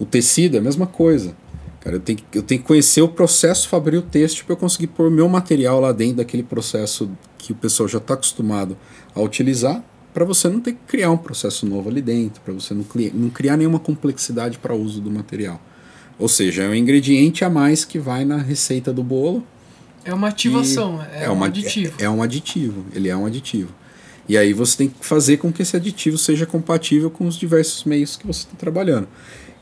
O tecido é a mesma coisa. Cara, eu tenho, que, eu tenho que conhecer o processo fabril têxtil para eu conseguir pôr meu material lá dentro daquele processo que o pessoal já está acostumado a utilizar, para você não ter que criar um processo novo ali dentro, para você não, não criar nenhuma complexidade para o uso do material. Ou seja, é um ingrediente a mais que vai na receita do bolo é uma ativação, é, é um aditivo. É, é, um aditivo, ele é um aditivo. E aí você tem que fazer com que esse aditivo seja compatível com os diversos meios que você está trabalhando.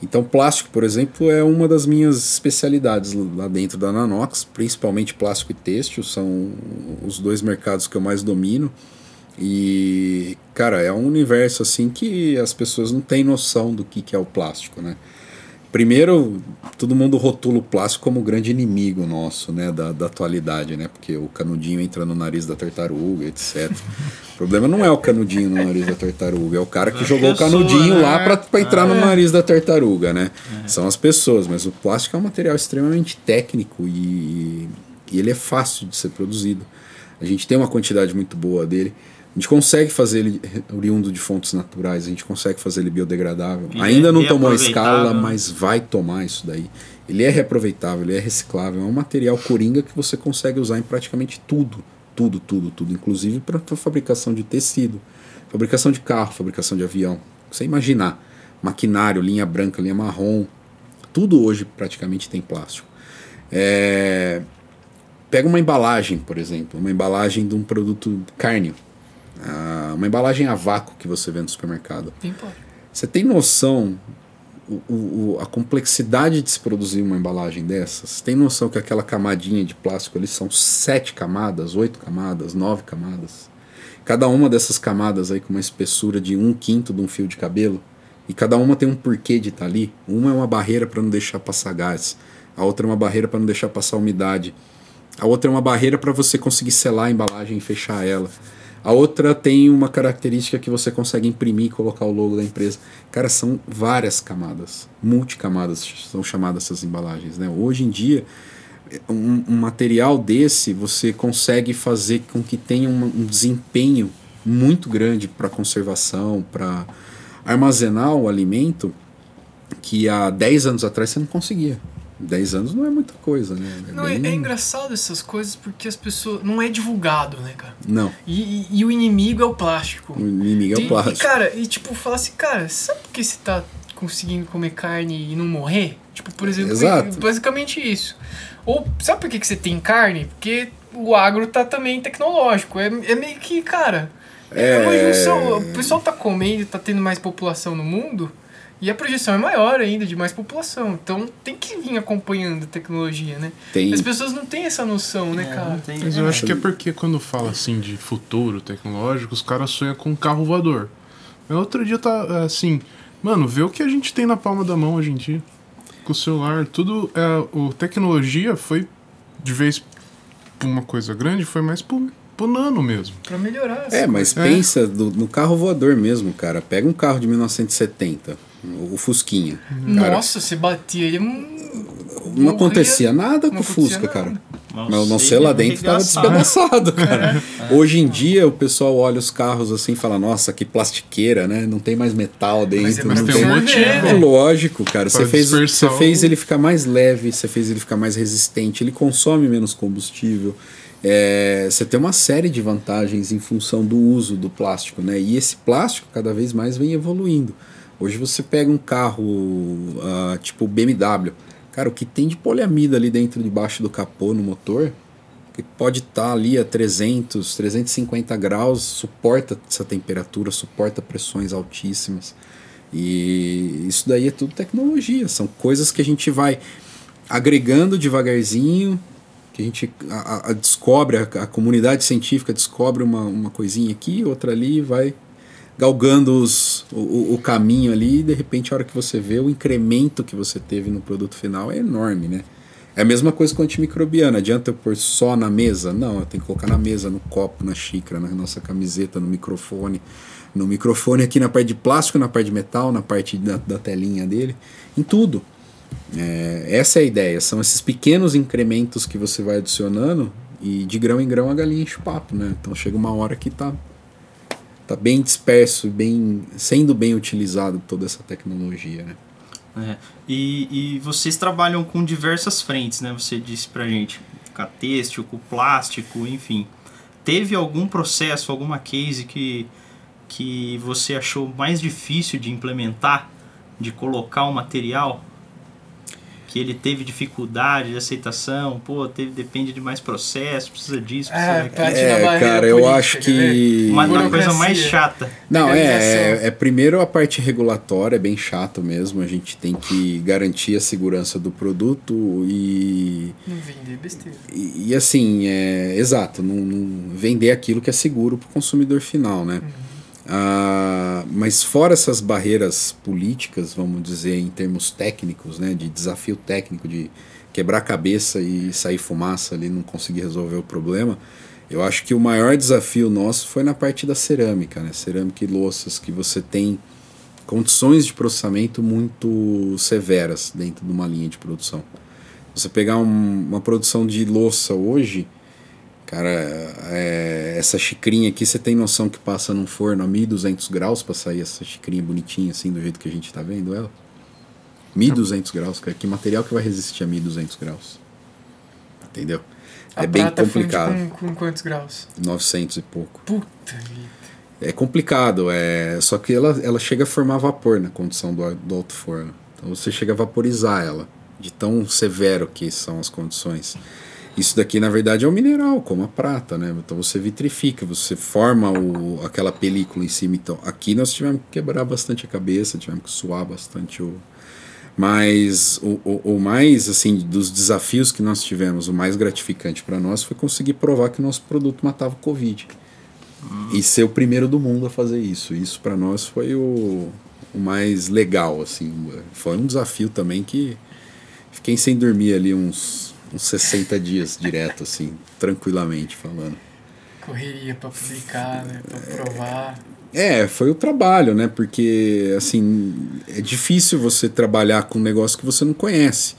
Então, plástico, por exemplo, é uma das minhas especialidades lá dentro da Nanox, principalmente plástico e têxtil, são os dois mercados que eu mais domino. E, cara, é um universo assim que as pessoas não têm noção do que, que é o plástico, né? Primeiro, todo mundo rotula o plástico como o grande inimigo nosso, né, da, da atualidade, né, porque o canudinho entra no nariz da tartaruga, etc. o problema não é o canudinho no nariz da tartaruga, é o cara que jogou pessoa, o canudinho né? lá para entrar no é. nariz da tartaruga, né? É. São as pessoas, mas o plástico é um material extremamente técnico e, e ele é fácil de ser produzido. A gente tem uma quantidade muito boa dele. A gente consegue fazer ele oriundo de fontes naturais, a gente consegue fazer ele biodegradável. E Ainda é não tomou escala, mas vai tomar isso daí. Ele é reaproveitável, ele é reciclável, é um material coringa que você consegue usar em praticamente tudo. Tudo, tudo, tudo. Inclusive para fabricação de tecido, fabricação de carro, fabricação de avião. Você imaginar, maquinário, linha branca, linha marrom, tudo hoje praticamente tem plástico. É... Pega uma embalagem, por exemplo, uma embalagem de um produto carne ah, uma embalagem a vácuo que você vê no supermercado. Você tem noção o, o, a complexidade de se produzir uma embalagem dessas? Você tem noção que aquela camadinha de plástico ali são sete camadas, oito camadas, nove camadas? Cada uma dessas camadas aí com uma espessura de um quinto de um fio de cabelo. E cada uma tem um porquê de estar tá ali. Uma é uma barreira para não deixar passar gás. A outra é uma barreira para não deixar passar umidade. A outra é uma barreira para você conseguir selar a embalagem e fechar ela. A outra tem uma característica que você consegue imprimir e colocar o logo da empresa. Cara, são várias camadas, multicamadas são chamadas essas embalagens. Né? Hoje em dia, um, um material desse você consegue fazer com que tenha um, um desempenho muito grande para conservação, para armazenar o alimento que há 10 anos atrás você não conseguia. 10 anos não é muita coisa, né? É não, é, bem... é, engraçado essas coisas porque as pessoas. Não é divulgado, né, cara? Não. E, e, e o inimigo é o plástico. O inimigo é o plástico. E, cara, e tipo, falar assim, cara, sabe por que você tá conseguindo comer carne e não morrer? Tipo, por exemplo, Exato. basicamente isso. Ou sabe por que, que você tem carne? Porque o agro tá também tecnológico. É, é meio que, cara. É uma É. junção. O pessoal tá comendo, tá tendo mais população no mundo. E a projeção é maior ainda de mais população. Então tem que vir acompanhando a tecnologia, né? Tem, As pessoas não têm essa noção, né, É, cara? não tem- Mas eu acho que é porque quando fala assim de futuro tecnológico, os caras sonham com um carro voador. Mas outro dia tá assim, mano, vê o que a gente tem na palma da mão hoje em dia. Com o celular, tudo. É, o tecnologia foi de vez pra uma coisa grande, foi mais pro, pro nano mesmo. Pra melhorar. É, mas É. pensa do- no carro voador mesmo, cara. Pega um carro de 1970, o Fusquinha. Cara, Nossa, você batia ele. hum, não morria. acontecia nada com não o Fusca, acontecia cara. nada. Mas o nosso lá dentro tava despedaçado, cara. Hoje em dia o pessoal olha os carros assim e fala, nossa, que plastiqueira, né? Não tem mais metal dentro. Mas é não tem tem... um. É lógico, cara. Você fez, você fez ele ficar mais leve, você fez ele ficar mais resistente, ele consome menos combustível. É, você tem uma série de vantagens em função do uso do plástico, né? E esse plástico cada vez mais vem evoluindo. Hoje você pega um carro ah, tipo BMW, cara, o que tem de poliamida ali dentro, debaixo do capô no motor, que pode estar ali a 300, 350 graus, suporta essa temperatura, suporta pressões altíssimas. E isso daí é tudo tecnologia, são coisas que a gente vai agregando devagarzinho, que a gente a, a- descobre, a, a comunidade científica descobre uma, uma coisinha aqui, outra ali, vai galgando os, o, o- caminho ali, e de repente a hora que você vê, o incremento que você teve no produto final é enorme, né? É a mesma coisa com antimicrobiano. Adianta eu pôr só na mesa? Não, eu tenho que colocar na mesa, no copo, na xícara, na nossa camiseta, no microfone. No microfone aqui na parte de plástico, na parte de metal, na parte da, da telinha dele, em tudo. É, essa é a ideia. São esses pequenos incrementos que você vai adicionando e de grão em grão a galinha enche o papo, né? Então chega uma hora que tá, tá bem disperso, bem, sendo bem utilizado toda essa tecnologia, né? É. E, e vocês trabalham com diversas frentes, né? Você disse pra gente, com a têxtil, com plástico, enfim. Teve algum processo, alguma case que, que você achou mais difícil de implementar, de colocar o material? Que ele teve dificuldade de aceitação, pô, teve, depende de mais processo, precisa disso, precisa É, daquilo. É, cara, eu política, acho que. Uma, uma coisa mais chata. Não, é, é, é primeiro a parte regulatória, é bem chato mesmo. A gente tem que garantir a segurança do produto e, Não vender besteira. e, e, assim, é, exato, não, não vender aquilo que é seguro para o consumidor final, né? Ah, mas fora essas barreiras políticas, vamos dizer, em termos técnicos, né, de desafio técnico, de quebrar a cabeça e sair fumaça ali, não conseguir resolver o problema, eu acho que o maior desafio nosso foi na parte da cerâmica, né, cerâmica e louças, que você tem condições de processamento muito severas dentro de uma linha de produção. Você pegar um- uma produção de louça hoje, Cara, é, essa xicrinha aqui, você tem noção que passa num forno a 1200 graus pra sair essa xicrinha bonitinha assim, do jeito que a gente tá vendo ela? 1200 graus, cara. Que material que vai resistir a 1200 graus? Entendeu? A é bem complicado. Com, com quantos graus? 900 e pouco. Puta vida. É complicado, é só que ela, ela chega a formar vapor na condição do, do alto forno. Então você chega a vaporizar ela, de tão severo que são as condições. Isso daqui, na verdade, é um mineral, como a prata, né? Então você vitrifica, você forma o, aquela película em cima. Então, aqui nós tivemos que quebrar bastante a cabeça, tivemos que suar bastante o. Mas o, o, o mais, assim, dos desafios que nós tivemos, o mais gratificante para nós foi conseguir provar que o nosso produto matava o Covid. E ser o primeiro do mundo a fazer isso. Isso para nós foi o, o mais legal, assim. Foi um desafio também que fiquei sem dormir ali uns, uns 60 dias direto, assim, tranquilamente falando. Correria pra publicar, né? Pra provar. É, foi o trabalho, né? Porque, assim, é difícil você trabalhar com um negócio que você não conhece.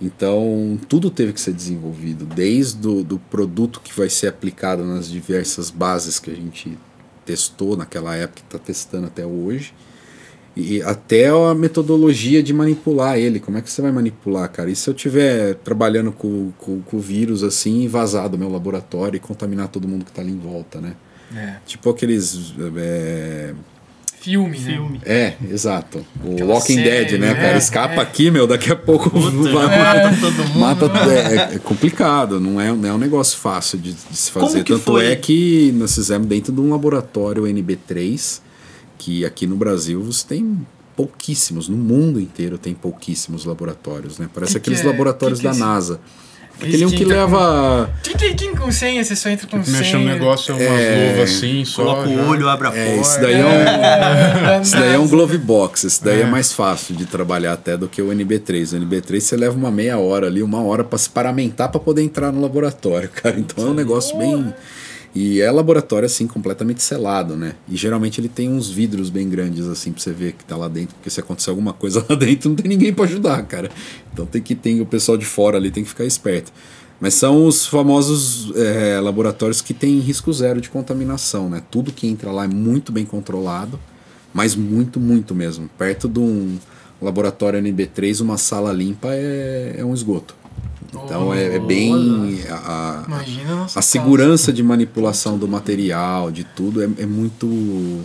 Então, tudo teve que ser desenvolvido, desde do, do produto que vai ser aplicado nas diversas bases que a gente testou naquela época e está testando até hoje, e até a metodologia de manipular ele. Como é que você vai manipular, cara? E se eu estiver trabalhando com, com, com o vírus assim e vazar do meu laboratório e contaminar todo mundo que está ali em volta, né? É. Tipo aqueles. É, filme, né? Filme. É, exato. O Aquela Walking série, Dead, né? é, cara escapa é. aqui, meu, daqui a pouco Puta, vai, mata todo mundo. Mata, é, é complicado, não é, não é um negócio fácil de, de se Como fazer. que Tanto foi? é que nós fizemos dentro de um laboratório NB3, que aqui no Brasil você tem pouquíssimos, no mundo inteiro tem pouquíssimos laboratórios, né? Parece Que aqueles que é? laboratórios Que que é da esse? NASA. Aquele um que com- leva. Quem tem quem com senha? Você só entra com senha. Mexe no negócio, é umas É, luvas assim, só. Coloca o olho, abre a É, porta. esse daí é um. É, Esse daí é um glove box, esse daí é. É. mais fácil de trabalhar até do que o NB3. O NB3 você leva uma meia hora ali, uma hora pra se paramentar pra poder entrar no laboratório, cara. Então é um negócio bem. E é laboratório assim, completamente selado, né? E geralmente ele tem uns vidros bem grandes assim pra você ver que tá lá dentro, porque se acontecer alguma coisa lá dentro não tem ninguém pra ajudar, cara. Então tem que ter o pessoal de fora ali, tem que ficar esperto. Mas são os famosos é, laboratórios que têm risco zero de contaminação, né? Tudo que entra lá é muito bem controlado, mas muito, muito mesmo. Perto de um laboratório NB3, uma sala limpa é, é um esgoto. Então é, é bem. A, a- Imagina a segurança de manipulação do material, de tudo, é, é muito.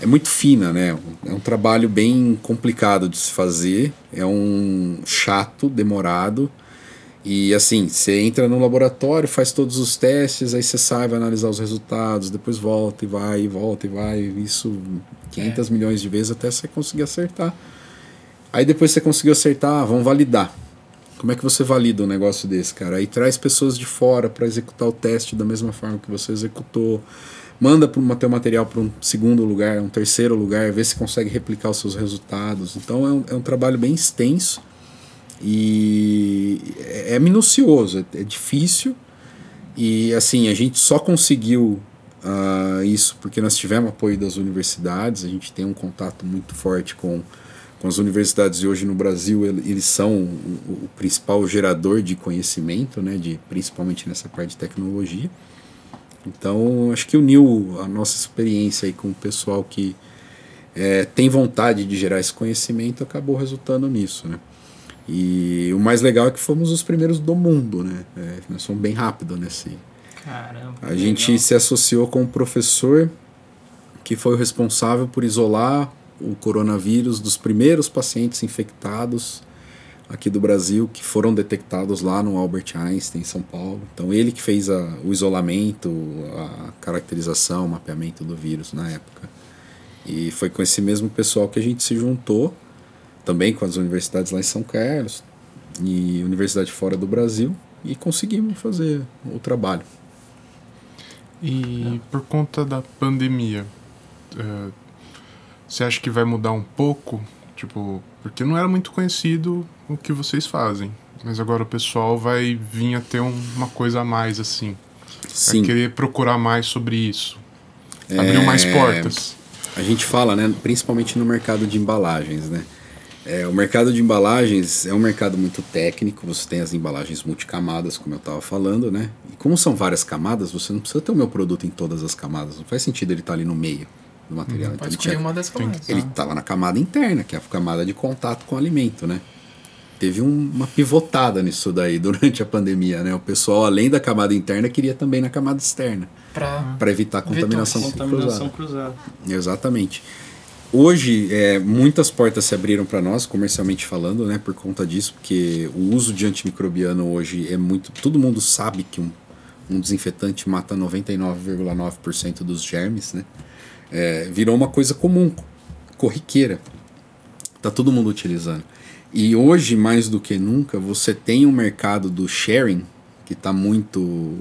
É muito fina, né? É um trabalho bem complicado de se fazer, é um chato, demorado. E assim, você entra no laboratório, faz todos os testes, aí você sai, vai analisar os resultados, depois volta e vai, e volta e vai, isso 500 milhões de vezes até você conseguir acertar. Aí depois você conseguiu acertar, vamos validar. Como é que você valida um negócio desse, cara? Aí traz pessoas de fora para executar o teste da mesma forma que você executou. Manda para o teu material para um segundo lugar, um terceiro lugar, vê se consegue replicar os seus resultados. Então é um, é um trabalho bem extenso e é, é minucioso, é, é difícil. E assim, a gente só conseguiu ah, isso porque nós tivemos apoio das universidades, a gente tem um contato muito forte com as universidades hoje no Brasil ele- eles são o, o principal gerador de conhecimento, né, de, principalmente nessa parte de tecnologia. Então acho que uniu a nossa experiência aí com o pessoal que eh, tem vontade de gerar esse conhecimento acabou resultando nisso, né? E o mais legal é que fomos os primeiros do mundo, né? É, nós fomos bem rápido nesse, Caramba. a gente se associou com um professor que foi o responsável por isolar o coronavírus dos primeiros pacientes infectados aqui do Brasil que foram detectados lá no Albert Einstein, em São Paulo. Então ele que fez a, o isolamento, a caracterização, o mapeamento do vírus na época. E foi com esse mesmo pessoal que a gente se juntou, também com as universidades lá em São Carlos e universidade fora do Brasil, e conseguimos fazer o trabalho. E por conta da pandemia, eh, você acha que vai mudar um pouco? Tipo, porque não era muito conhecido o que vocês fazem. Mas agora o pessoal vai vir a ter um- uma coisa a mais, assim. Sim. Vai querer procurar mais sobre isso. Abriu mais É, portas. A gente fala, né, principalmente no mercado de embalagens, né? É, o mercado de embalagens é um mercado muito técnico, você tem as embalagens multicamadas, como eu estava falando, né? E como são várias camadas, você não precisa ter o meu produto em todas as camadas. Não faz sentido ele estar ali no meio do material. Então Pode ele, escolher tinha- uma das camadas. ele estava na camada interna, que é a camada de contato com o alimento, né? Teve um- uma pivotada nisso daí durante a pandemia, né? O pessoal, além da camada interna, queria também na camada externa, para evitar contaminação Vetores. Contaminação cruzada. cruzada. Exatamente. Hoje, é, muitas portas se abriram para nós, comercialmente falando, né, por conta disso, porque o uso de antimicrobiano hoje é muito. Todo mundo sabe que um, um desinfetante mata 99,9% dos germes, né? É, virou uma coisa comum, corriqueira. Tá todo mundo utilizando. E hoje, mais do que nunca, você tem um mercado do sharing que está muito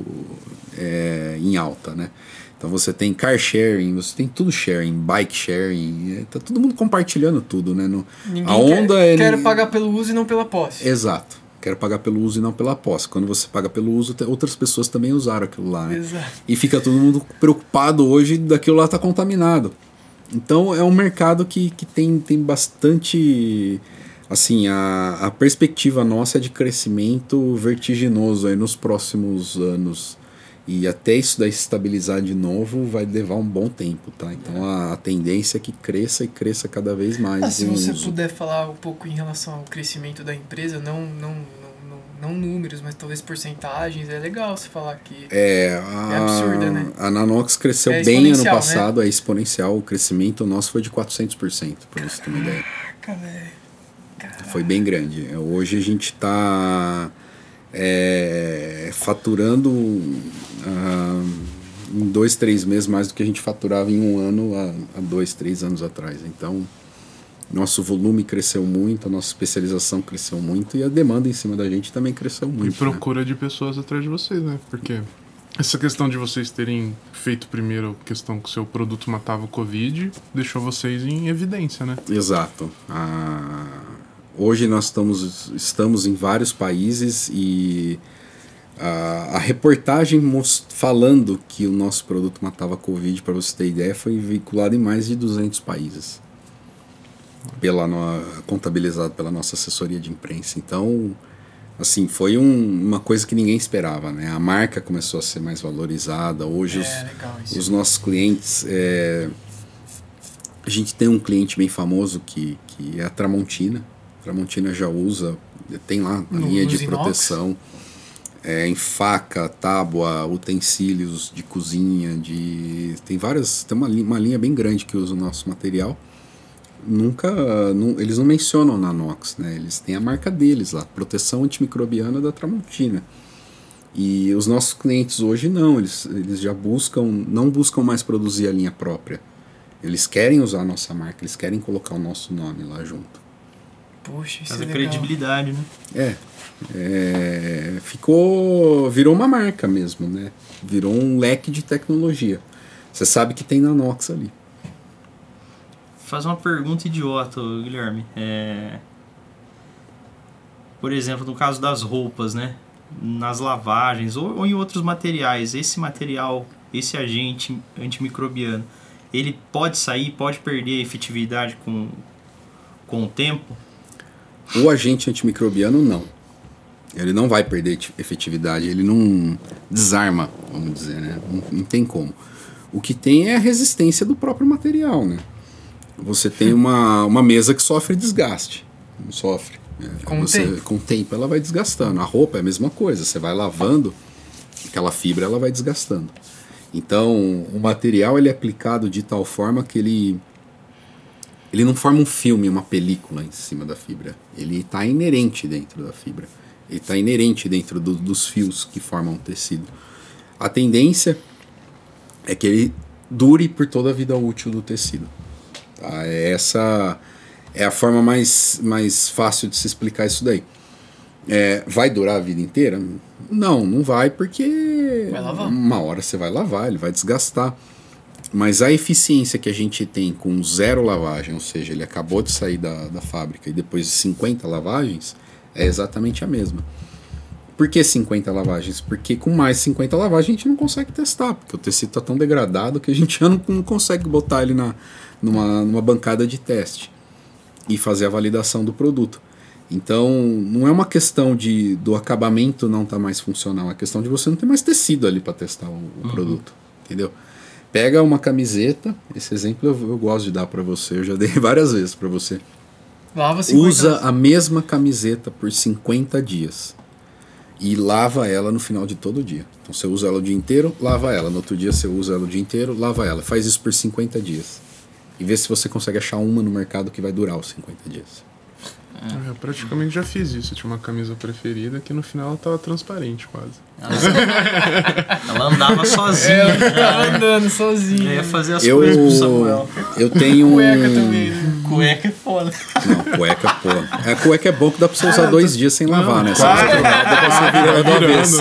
é, em alta, né? Então você tem car sharing, você tem tudo sharing, bike sharing, é, tá todo mundo compartilhando tudo, né? No, Ninguém a onda quer, é quer pagar pelo uso e não pela posse. Exato. Quero pagar pelo uso e não pela posse. Quando você paga pelo uso, outras pessoas também usaram aquilo lá, né? Exato. E fica todo mundo preocupado hoje daquilo lá tá contaminado. Então é um mercado que, que tem, tem bastante. Assim, a, a perspectiva nossa é de crescimento vertiginoso aí nos próximos anos. E até isso daí se estabilizar de novo vai levar um bom tempo, tá? Então a, a tendência é que cresça e cresça cada vez mais. Ah, se você uso. puder falar um pouco em relação ao crescimento da empresa, não, não, não, não, números, mas talvez porcentagens, é legal você falar que. É, a, É absurda, né? a Nanox cresceu É bem ano exponencial, passado, é exponencial. O crescimento nosso foi de 400%, por isso ter uma ideia. Caraca, velho. Foi bem grande. Hoje a gente está faturando ah, em dois, três meses mais do que a gente faturava em um ano há, há dois, três anos atrás. Então, nosso volume cresceu muito, a nossa especialização cresceu muito e a demanda em cima da gente também cresceu E muito. né? procura de pessoas atrás de vocês, né? Porque essa questão de vocês terem feito primeiro a questão que o seu produto matava o Covid deixou vocês em evidência, né? Exato. Ah, hoje nós estamos, estamos em vários países e a, a reportagem falando que o nosso produto matava Covid, para você ter ideia, foi veiculada em mais de 200 países. Pela no, contabilizado pela nossa assessoria de imprensa. Então, assim, foi um- uma coisa que ninguém esperava, né? A marca começou a ser mais valorizada. Hoje os, É, isso. os nossos clientes. é, a gente tem um cliente bem famoso que, que é a Tramontina. A Tramontina já usa, tem lá a No- linha de inox? proteção. É, em faca, tábua, utensílios de cozinha, de. Tem várias. Tem uma, uma linha bem grande que usa o nosso material. Nunca. nu- eles não mencionam na Nox, né? Eles têm a marca deles lá, proteção antimicrobiana da Tramontina. E os nossos clientes hoje não, eles, eles já buscam, não buscam mais produzir a linha própria. Eles querem usar a nossa marca, eles querem colocar o nosso nome lá junto. Puxa, isso Faz é legal. credibilidade, né? É, é, ficou, virou uma marca mesmo, né? Virou um leque de tecnologia. Você sabe que tem Nanox ali. Fazer uma pergunta idiota, Guilherme. É... Por exemplo, no caso das roupas, né? Nas lavagens ou, ou em outros materiais, esse material, esse agente antimicrobiano, ele pode sair, pode perder a efetividade com, com o tempo? O agente antimicrobiano não. Ele não vai perder eti- efetividade, ele não desarma, vamos dizer, né? Não, não tem como. O que tem é a resistência do próprio material, né? Você tem uma, uma mesa que sofre desgaste. Não sofre. né? Com o Você, tempo. Com o tempo ela vai desgastando. A roupa é a mesma coisa. Você vai lavando, aquela fibra ela vai desgastando. Então, o material ele é aplicado de tal forma que ele ele não forma um filme, uma película em cima da fibra. Ele está inerente dentro da fibra. Ele está inerente dentro do- dos fios que formam o tecido. A tendência é que ele dure por toda a vida útil do tecido. Tá? É Essa é a forma mais, mais fácil de se explicar isso daí. É, vai durar a vida inteira? Não, não vai, porque Vai uma hora você vai lavar, ele vai desgastar. Mas a eficiência que a gente tem com zero lavagem, ou seja, ele acabou de sair da, da fábrica e depois de 50 lavagens, é exatamente a mesma. Por que 50 lavagens? Porque com mais 50 lavagens a gente não consegue testar, porque o tecido está tão degradado que a gente já não, não consegue botar ele na, numa, numa bancada de teste e fazer a validação do produto. Então, não é uma questão de do acabamento não estar mais funcional, é questão de você não ter mais tecido ali para testar o, o produto, entendeu? Pega uma camiseta, esse exemplo eu, eu gosto de dar para você, eu já dei várias vezes para você. Lava 50 Usa a mesma camiseta por 50 dias e lava ela no final de todo dia. Então você usa ela o dia inteiro, lava ela. No outro dia você usa ela o dia inteiro, lava ela. Faz isso por 50 dias. E vê se você consegue achar uma no mercado que vai durar os 50 dias. É, Eu praticamente já fiz isso. Eu tinha uma camisa preferida que no final ela tava transparente quase. Ela andava sozinha. É, eu já, tava né? andando sozinho. Eu ia fazer as Eu, coisas pro Samuel. eu tenho um. Cueca também, né? Cueca é foda. Não, cueca, pô. A cueca é bom que dá pra você usar dois dias sem lavar, né? Você claro. pro lado, dá pra você virar de uma vez.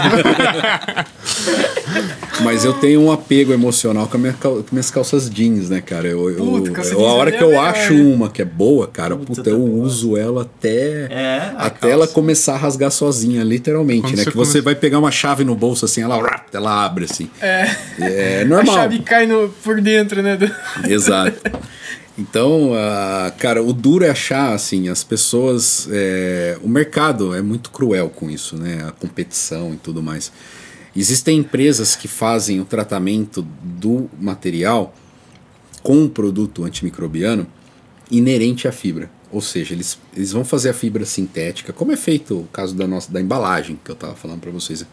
Mas eu tenho um apego emocional com, a minha cal- com minhas calças jeans, né, cara? Eu, eu, Puta, calça eu- jeans a hora é que eu melhor, acho né? uma que é boa, cara, Puta, puta, tá eu boa. uso ela até, É, a até ela começar a rasgar sozinha, literalmente, Quando né? você que você come- vai pegar uma chave no bolso assim, ela, ela abre assim. É. É A normal. chave cai no, por dentro, né? do- Exato. Então, ah, cara, o duro é achar, assim, as pessoas. é, o mercado é muito cruel com isso, né? A competição e tudo mais. Existem empresas que fazem o tratamento do material com um produto antimicrobiano inerente à fibra. Ou seja, eles, eles vão fazer a fibra sintética, como é feito o caso da nossa da embalagem que eu estava falando para vocês.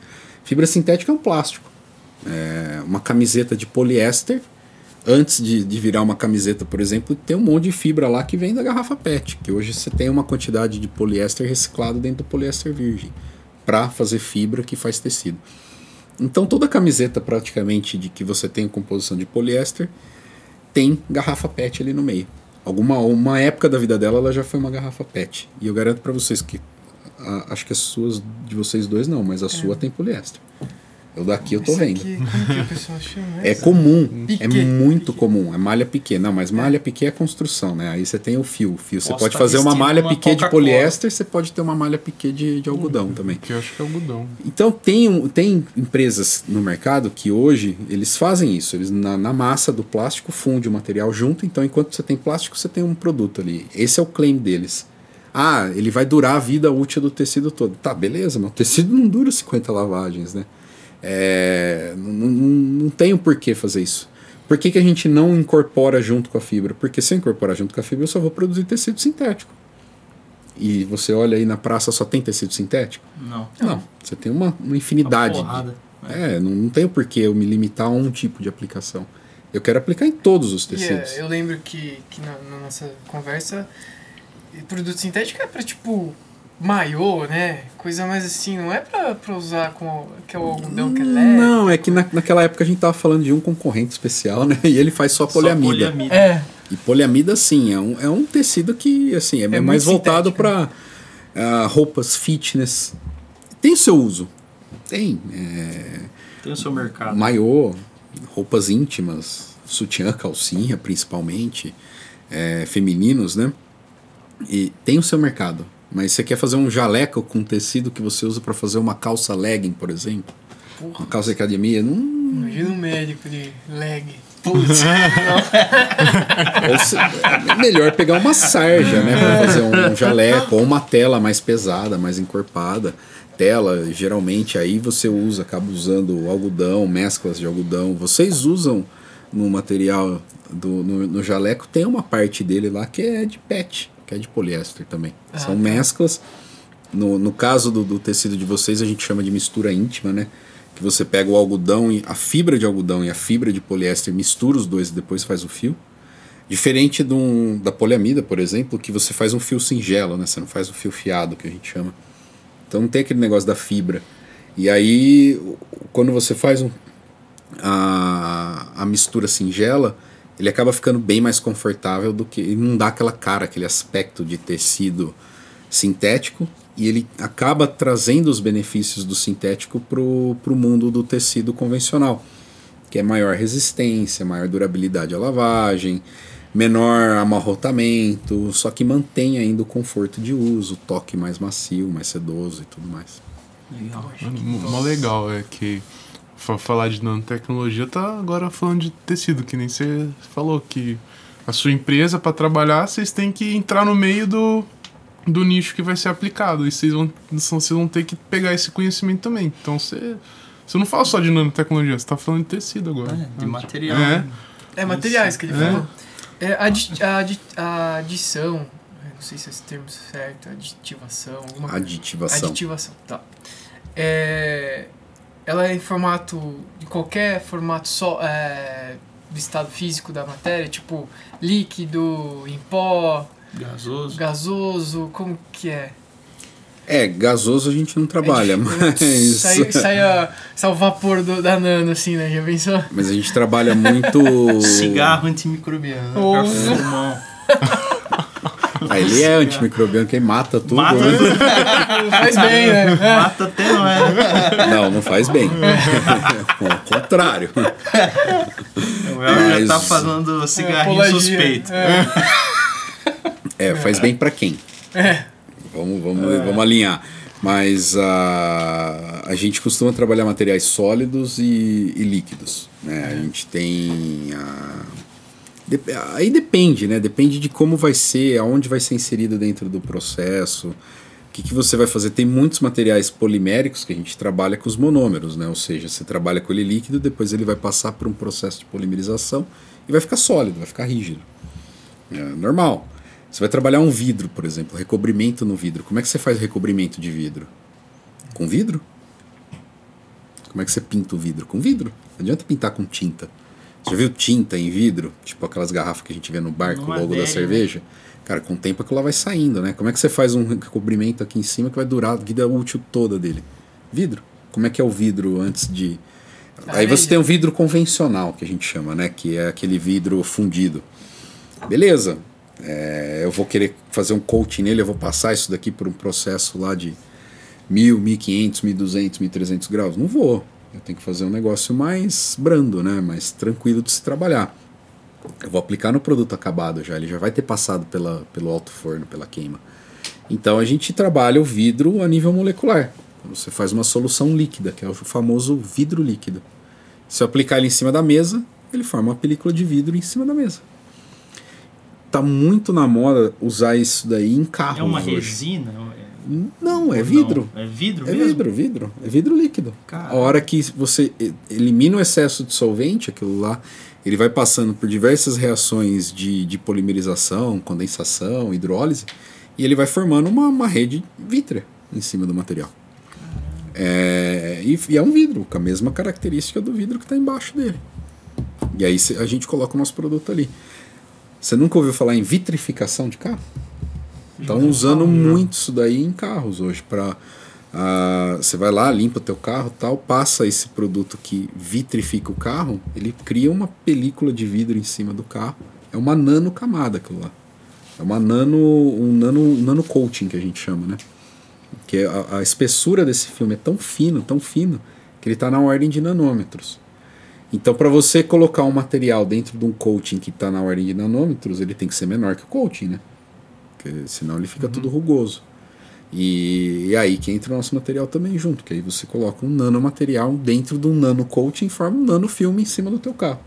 Fibra sintética é um plástico. É uma camiseta de poliéster, antes de, de virar uma camiseta, por exemplo, tem um monte de fibra lá que vem da garrafa PET, que hoje você tem uma quantidade de poliéster reciclado dentro do poliéster virgem, para fazer fibra que faz tecido. Então toda camiseta praticamente de que você tem composição de poliéster tem garrafa PET ali no meio. Alguma uma época da vida dela ela já foi uma garrafa PET. E eu garanto para vocês que a, acho que as suas de vocês dois não, mas a é. sua tem poliéster. Eu daqui eu tô vendo. Aqui, como que é comum, é muito comum. É malha piquê. Não, mas malha piquê é construção, né? Aí você tem o fio. fio. Você pode fazer uma malha piquê de poliéster, você pode ter uma malha piquê de, de algodão hum, também. Que eu acho que é algodão. Então tem, tem empresas no mercado que hoje eles fazem isso. Eles na, na massa do plástico funde o material junto. Então enquanto você tem plástico, você tem um produto ali. Esse é o claim deles. Ah, ele vai durar a vida útil do tecido todo. Tá, beleza, mas o tecido não dura 50 lavagens, né? É, não, não, não tem o um porquê fazer isso. Por que, que a gente não incorpora junto com a fibra? Porque se eu incorporar junto com a fibra, eu só vou produzir tecido sintético. E você olha aí na praça, só tem tecido sintético? Não. Não, você tem uma, uma infinidade. Uma de, é, não, não tem o porquê eu me limitar a um tipo de aplicação. Eu quero aplicar em todos os tecidos. Yeah, eu lembro que, que na, na nossa conversa, produto sintético é para tipo maiô, né? Coisa mais assim, não é pra, pra usar com que é o algodão que é leve. Não, é que na, naquela época a gente tava falando de um concorrente especial, né? E ele faz só poliamida. Só poliamida. É. E poliamida, sim, é um, é um tecido que, assim, é, é mais voltado para uh, ah, roupas fitness. Tem seu uso. Tem. É, tem o seu mercado. Maiô, roupas íntimas, sutiã, calcinha, principalmente, é, femininos, né? E tem o seu mercado. Mas você quer fazer um jaleco com tecido que você usa para fazer uma calça legging, por exemplo? Porra. Uma calça de academia? Não... Imagina um médico de leg. Putz. é melhor pegar uma sarja, né? Pra fazer um, jaleco ou uma tela mais pesada, mais encorpada. Tela, geralmente aí você usa, acaba usando algodão, mesclas de algodão. Vocês usam no material do no, no jaleco, tem uma parte dele lá que é de pet que é de poliéster também. Ah, São tá. mesclas. No, no caso do, do tecido de vocês, a gente chama de mistura íntima, né? Que você pega o algodão, e a fibra de algodão e a fibra de poliéster, mistura os dois e depois faz o fio. Diferente de um, da poliamida, por exemplo, que você faz um fio singelo, né? Você não faz o fio fiado, que a gente chama. Então não tem aquele negócio da fibra. E aí, quando você faz um, a, a mistura singela, ele acaba ficando bem mais confortável do que. não dá aquela cara, aquele aspecto de tecido sintético. E ele acaba trazendo os benefícios do sintético para o mundo do tecido convencional, que é maior resistência, maior durabilidade à lavagem, menor amarrotamento, só que mantém ainda o conforto de uso, toque mais macio, mais sedoso e tudo mais. Legal. Mó legal é que falar de nanotecnologia, tá agora falando de tecido, que nem você falou, que a sua empresa, para trabalhar, vocês têm que entrar no meio do, do nicho que vai ser aplicado. E vocês vão, vocês vão ter que pegar esse conhecimento também. Então você. Você não fala só de nanotecnologia, você tá falando de tecido agora. É, de material. É, é materiais que ele é. falou. É, adi adi a adição, não sei se é esse termo certo, aditivação. Alguma aditivação. Aditivação, tá. É, ela é em formato de qualquer formato só é, do estado físico da matéria, tipo líquido, em pó, gasoso. Gasoso, como que é? É, gasoso a gente não trabalha, é, mas. Sai, sai, a, sai o vapor do, da nano, assim, né? Já pensou? Mas a gente trabalha muito. Cigarro antimicrobiano. Ou... Ah, ele é antimicrobiano, que mata tudo. Mata né? tudo. faz bem, né? Mata até não é. Não, não faz bem. Ao contrário. O El Mas... já tá falando cigarrinho é, suspeito. É. é, faz bem para quem? É. Vamos, vamos, é. vamos alinhar. Mas uh, a gente costuma trabalhar materiais sólidos e, e líquidos. Né? A gente tem. Uh, Aí depende, né? Depende de como vai ser, aonde vai ser inserido dentro do processo, o que, que você vai fazer. Tem muitos materiais poliméricos que a gente trabalha com os monômeros, né? Ou seja, você trabalha com ele líquido, depois ele vai passar por um processo de polimerização e vai ficar sólido, vai ficar rígido. É normal. Você vai trabalhar um vidro, por exemplo, recobrimento no vidro. Como é que você faz recobrimento de vidro? Com vidro? Como é que você pinta o vidro? Com vidro. Não adianta pintar com tinta. Você viu tinta em vidro? Tipo aquelas garrafas que a gente vê no bar com o logo adega, da cerveja? Cara, com o tempo aquilo lá vai saindo, né? Como é que você faz um recobrimento aqui em cima que vai durar a vida útil toda dele? Vidro. Como é que é o vidro antes de. Aí você tem o vidro convencional, que a gente chama, né? Que é aquele vidro fundido. Beleza. É, eu vou querer fazer um coating nele, eu vou passar isso daqui por um processo lá de 1000, 1500, 1200, 1300 graus. Não vou. Eu tenho que fazer um negócio mais brando, né? Mais tranquilo de se trabalhar. Eu vou aplicar no produto acabado já, ele já vai ter passado pela, pelo alto forno, pela queima. Então a gente trabalha o vidro a nível molecular. Você faz uma solução líquida, que é o famoso vidro líquido. Se eu aplicar ele em cima da mesa, ele forma uma película de vidro em cima da mesa. Tá muito na moda usar isso daí em carros. É uma hoje. resina? Não, é vidro. não? É vidro É mesmo? vidro, vidro. É vidro líquido. Caramba. A hora que você elimina o excesso de solvente, aquilo lá, ele vai passando por diversas reações de, de polimerização, condensação, hidrólise, e ele vai formando uma, uma rede vítrea em cima do material. É, e, e é um vidro, com a mesma característica do vidro que está embaixo dele. E aí a gente coloca o nosso produto ali. Você nunca ouviu falar em vitrificação de carro? Estão usando muito isso daí em carros hoje para você vai lá, limpa o teu carro, tal, passa esse produto que vitrifica o carro, ele cria uma película de vidro em cima do carro. É uma nano camada aquilo lá. É uma nano um nano nano coating que a gente chama, né? Que a, a espessura desse filme é tão fino, tão fino, que ele está na ordem de nanômetros. Então, para você colocar um material dentro de um coating que está na ordem de nanômetros, ele tem que ser menor que o coating, né? Porque senão ele fica tudo rugoso. E, e aí que entra o nosso material também junto, que aí você coloca um nanomaterial dentro de um nano coating e forma um nanofilme em cima do teu carro.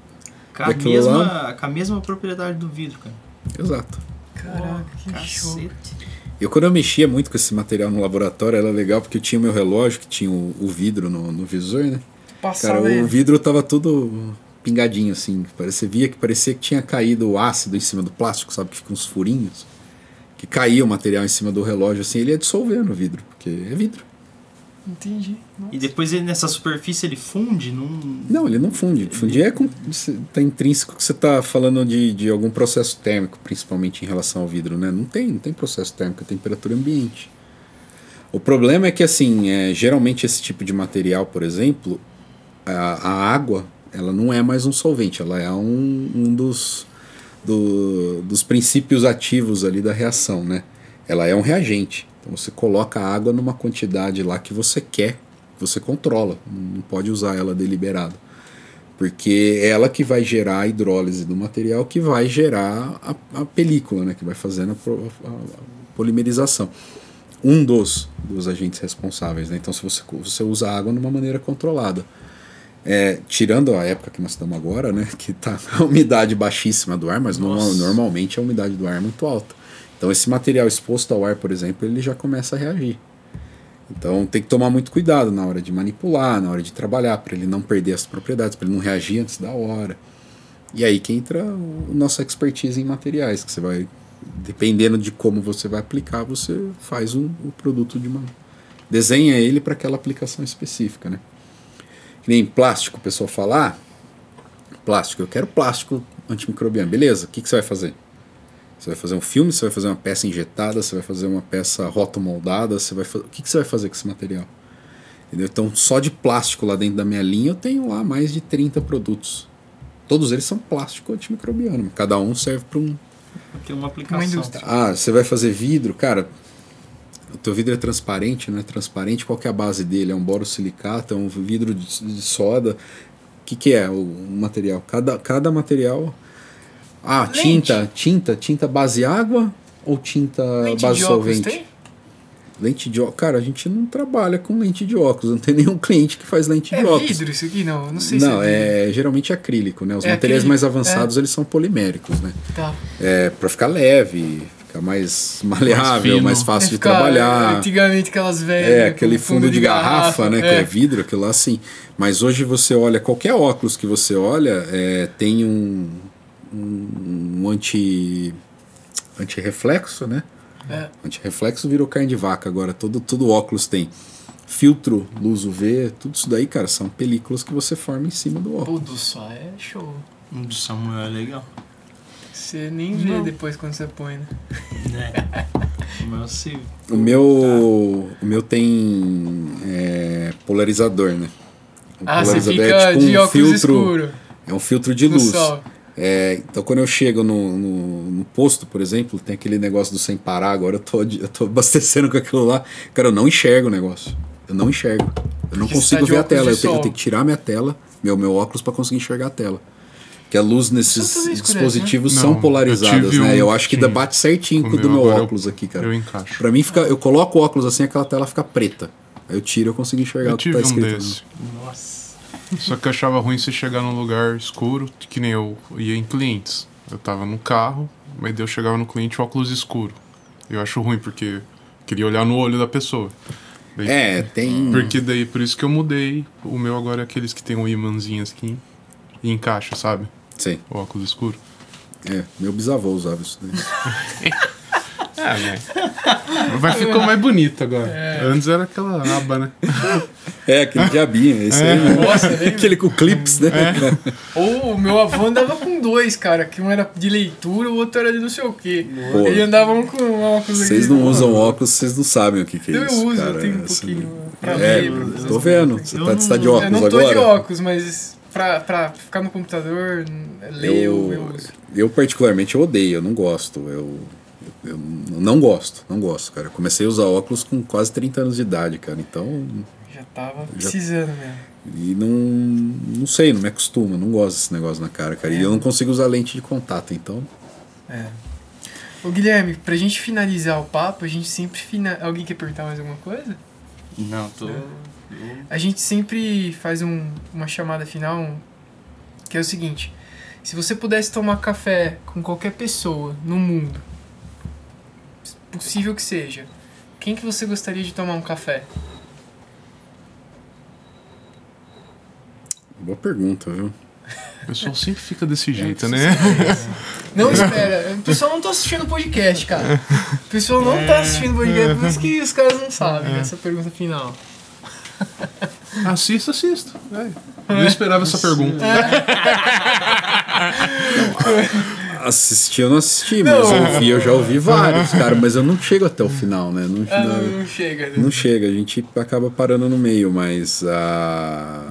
Com a, mesma, lá? com a mesma propriedade do vidro, cara. Exato. Caraca, que show. Cacete. Eu quando eu mexia muito com esse material no laboratório, era legal porque eu tinha o meu relógio, que tinha o, o vidro no, no visor, né? Passava Cara, o vidro tava tudo pingadinho assim. Parecia, via que parecia que tinha caído o ácido em cima do plástico, sabe? Que fica uns furinhos. Que caía o material em cima do relógio, assim, ele ia dissolvendo o vidro, porque é vidro. Entendi. Nossa. E depois ele, nessa superfície ele funde num. Não, ele não funde. Fundir é com, tá intrínseco que você tá falando de, de algum processo térmico, principalmente em relação ao vidro, né? Não tem, não tem processo térmico, é temperatura ambiente. O problema é que, assim, é, geralmente esse tipo de material, por exemplo, a, a água, ela não é mais um solvente, ela é um, um dos, do- dos princípios ativos ali da reação, né? Ela é um reagente. Então você coloca a água numa quantidade lá que você quer, você controla, não pode usar ela deliberado. Porque é ela que vai gerar a hidrólise do material, que vai gerar a, a película, né? que vai fazendo a, a- a polimerização. Um dos, dos agentes responsáveis. Né? Então, se você, você usa a água de uma maneira controlada. É, tirando a época que nós estamos agora, né, que está a umidade baixíssima do ar, mas normal- normalmente a umidade do ar é muito alta. Então esse material exposto ao ar, por exemplo, ele já começa a reagir. Então tem que tomar muito cuidado na hora de manipular, na hora de trabalhar, para ele não perder as propriedades, para ele não reagir antes da hora. E aí que entra o nossa expertise em materiais, que você vai, dependendo de como você vai aplicar, você faz um, o produto de uma. desenha ele para aquela aplicação específica, né? Que nem plástico, o pessoal fala, ah, plástico, eu quero plástico antimicrobiano, beleza, o que, que você vai fazer? Você vai fazer um filme, você vai fazer uma peça injetada, você vai fazer uma peça rotomoldada, você vai fazer... o que, que você vai fazer com esse material? Entendeu? Então, só de plástico lá dentro da minha linha, eu tenho lá mais de 30 produtos. Todos eles são plástico antimicrobiano, cada um serve para um, Tem uma aplicação. Uma indústria. ah, você vai fazer vidro, cara. O teu vidro é transparente, não é transparente? Qual que é a base dele? É um borosilicato, é um vidro de, de soda? O que, que é o, o material? Cada, cada material. Ah, Lente. tinta, tinta, tinta base água ou tinta Lente base de óculos solvente? tem? Lente de óculos. Cara, a gente não trabalha com lente de óculos. Não tem nenhum cliente que faz lente É de óculos. vidro isso aqui? Não, não sei Não, se é é geralmente acrílico, né? Os É materiais acrílico, mais avançados eles são poliméricos, né? Tá. É, para ficar leve, ficar mais maleável, fino. mais fácil É de trabalhar. Antigamente aquelas velhas. É, aquele fundo de garrafa, né? Que é vidro, aquilo lá assim. Mas hoje você olha, qualquer óculos que você olha, é, tem um, um, um anti. antirreflexo, né? É. Antirreflexo virou carne de vaca agora. Todo, todo óculos tem filtro, luz UV, tudo isso daí, cara, são películas que você forma em cima do Pô, óculos. do só é show. O do Samuel é legal. Você nem vê Não. depois quando você põe, né? né? O meu se. O meu, o meu tem é, polarizador, né? O Ah, você polarizador fica é tipo de um óculos filtro, escuro. é um filtro de luz. É, então quando eu chego no, no, no posto, por exemplo, tem aquele negócio do sem parar, agora eu tô, eu tô abastecendo com aquilo lá. Cara, eu não enxergo o negócio. Eu não enxergo. Eu não Porque tá consigo de ver a tela. Eu tenho, eu tenho que tirar minha tela, meu, meu óculos, para conseguir enxergar a tela. Que a luz nesses dispositivos né? são Não, eu polarizadas, tive né? um eu acho que tinha. bate certinho com o do meu agora eu- óculos aqui, cara. Eu encaixo. Pra mim, fica, eu coloco o óculos assim, aquela tela fica preta. Aí eu tiro eu consigo enxergar Eu o que tive tá um escrito. desse. Nossa. Só que eu achava ruim você chegar num lugar escuro, que nem eu ia em clientes. Eu tava no carro, mas daí eu chegava no cliente óculos escuro. Eu acho ruim, porque queria olhar no olho da pessoa. Daí- É, tem. Porque daí, por isso que eu mudei. O meu agora é aqueles que tem um imãzinho assim e encaixa, sabe? Sim. O óculos escuro. É, meu bisavô usava isso daí. É, né? Mas ficou mais bonito agora. Antes era aquela aba, né? É, aquele diabinho, esse aí. né? Nossa, lembra? Aquele com clips, né? Ou o meu avô andava com dois, cara. Que um era de leitura, o outro era de não sei o quê. Pô. Ele andava um com óculos Vocês aqui. não usam óculos, vocês não sabem o que, que é Eu isso. uso, cara. eu tenho um pouquinho pra É, ver. eu tô vendo. Você Eu tá, você tá de não- Eu óculos não tô agora? de óculos, mas pra, pra ficar no computador, ler, eu, eu eu particularmente eu odeio, eu não gosto. Eu, eu não gosto, não gosto, cara. Eu comecei a usar óculos com quase 30 anos de idade, cara. Então, Já tava Já- precisando mesmo. e não, não sei, não me acostuma, não gosto desse negócio na cara, cara. E eu não consigo usar lente de contato, então. É. Ô Guilherme, pra gente finalizar o papo, a gente sempre fina... Alguém quer perguntar mais alguma coisa? Não, tô. A gente sempre faz um- uma chamada final um- que é o seguinte: se você pudesse tomar café com qualquer pessoa no mundo, possível que seja, quem que você gostaria de tomar um café? Boa pergunta, viu? O pessoal sempre fica desse jeito, né? Não espera, o pessoal não tá assistindo o podcast, cara. O pessoal não tá assistindo o podcast, por isso que os caras não sabem essa pergunta final. Assista, assista. É. Eu não esperava essa pergunta. Assistir eu não assisti, mas Não. ouvir eu já ouvi vários, cara. Mas eu não chego até o final, né? Não, Ah, não- não, chega, né? Não chega, a gente acaba parando no meio, mas a,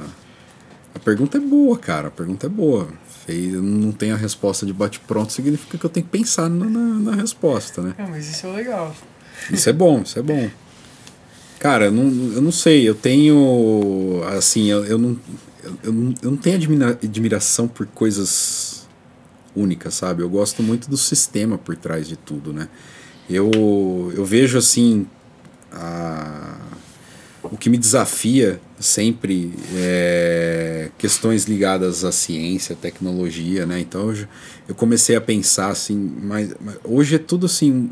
a pergunta é boa, cara. A pergunta é boa. Fez, eu não tenho a resposta de bate-pronto, significa que eu tenho que pensar na, na, na resposta, né? Ah, mas isso é legal. Isso é bom, isso é bom. Cara, eu não, eu não sei, eu tenho. Assim, eu, eu, não, eu, não- eu não tenho admira- admiração por coisas únicas, sabe? Eu gosto muito do sistema por trás de tudo, né? Eu, eu vejo assim. A, o que me desafia sempre é questões ligadas à ciência, tecnologia, né? Então eu, eu comecei a pensar assim, mas, mas hoje é tudo assim,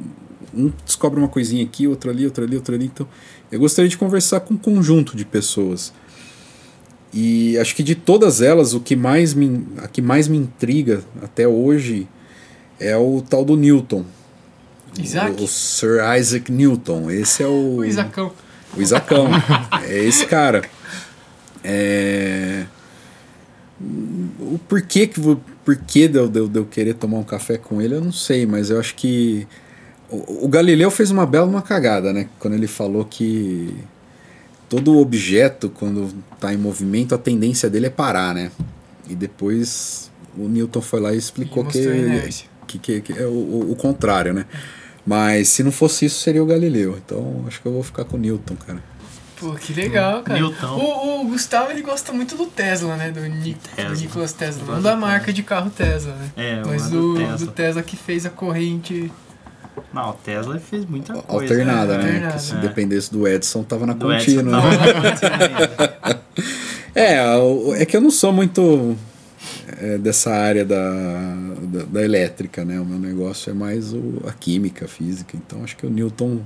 um descobre uma coisinha aqui, outra ali, outra ali, outra ali. Então eu gostaria de conversar com um conjunto de pessoas. E acho que de todas elas, o que mais me, a que mais me intriga até hoje é o tal do Newton. Isaac? O, o Sir Isaac Newton. Esse é o. O Isacão. O Isacão. é esse cara. É... O porquê, que, porquê de, eu, de, eu, de eu querer tomar um café com ele, eu não sei, mas eu acho que. O, o Galileu fez uma bela uma cagada, né? Quando ele falou que todo objeto, quando está em movimento, a tendência dele é parar, né? E depois o Newton foi lá e explicou E que, que, que, que é o, o- contrário, né? Mas se não fosse isso, seria o Galileu. Então acho que eu vou ficar com o Newton, cara. Pô, que legal, cara. Newton. O, o Gustavo, ele gosta muito do Tesla, né? Do, Ni Tesla. do Nicolas Tesla. Não da do marca de carro Tesla, né? É, Mas o do, do do Tesla. Tesla que fez a corrente Não, o Tesla fez muita coisa. Alternada, né? alternada. Que se É. dependesse do Edson, tava na Do Edson, contínua. não, né? não, não, É, é que eu não sou muito é, dessa área da, da, da elétrica, né? O meu negócio é mais o, a química, a física. Então acho que o Newton,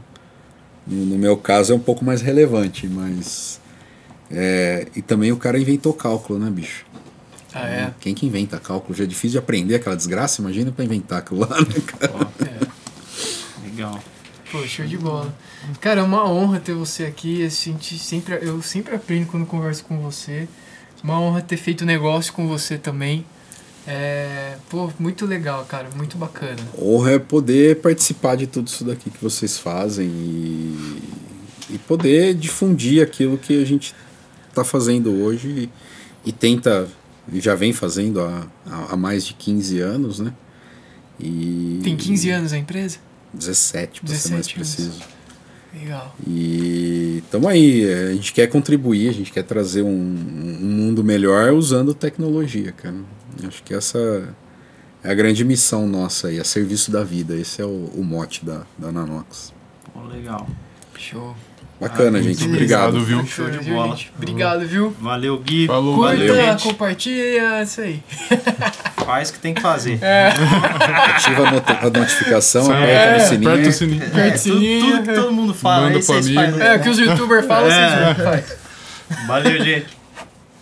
no, no meu caso, é um pouco mais relevante, mas. é, e também o cara inventou cálculo, né, bicho? Ah, é? Quem que inventa cálculo? Já é difícil de aprender aquela desgraça, imagina pra inventar aquilo lá, né, cara? É. legal. Pô, show de bola. Cara, é uma honra ter você aqui. Eu, senti sempre, eu sempre aprendo quando converso com você. Uma honra ter feito negócio com você também. É, pô, muito legal, cara. Muito bacana. Honra é poder participar de tudo isso daqui que vocês fazem e, e poder difundir aquilo que a gente está fazendo hoje e, e tenta, e já vem fazendo há, há mais de 15 anos, né? E Tem 15 anos a empresa? 17, para ser 17 mais preciso. Legal. E estamos aí, a gente quer contribuir, a gente quer trazer um, um mundo melhor usando tecnologia, cara. Acho que essa é a grande missão nossa aí, a serviço da vida. Esse é o, o mote da, da Nanox. Pô, legal. Show. Bacana, Ah, gente. Obrigado. obrigado, viu? Show de bola. gente? Obrigado, viu? Valeu, Gui. Falou, Curta, Valeu, gente. compartilha, isso aí. Faz o que tem que fazer. Ativa a, not- a notificação, É, aperta no sininho. Aperta o sininho. É, Aperta o tudo, sininho. tudo que todo mundo fala, Manda aí vocês fazem. É, o que os youtubers falam, É. vocês fazem. Valeu, gente.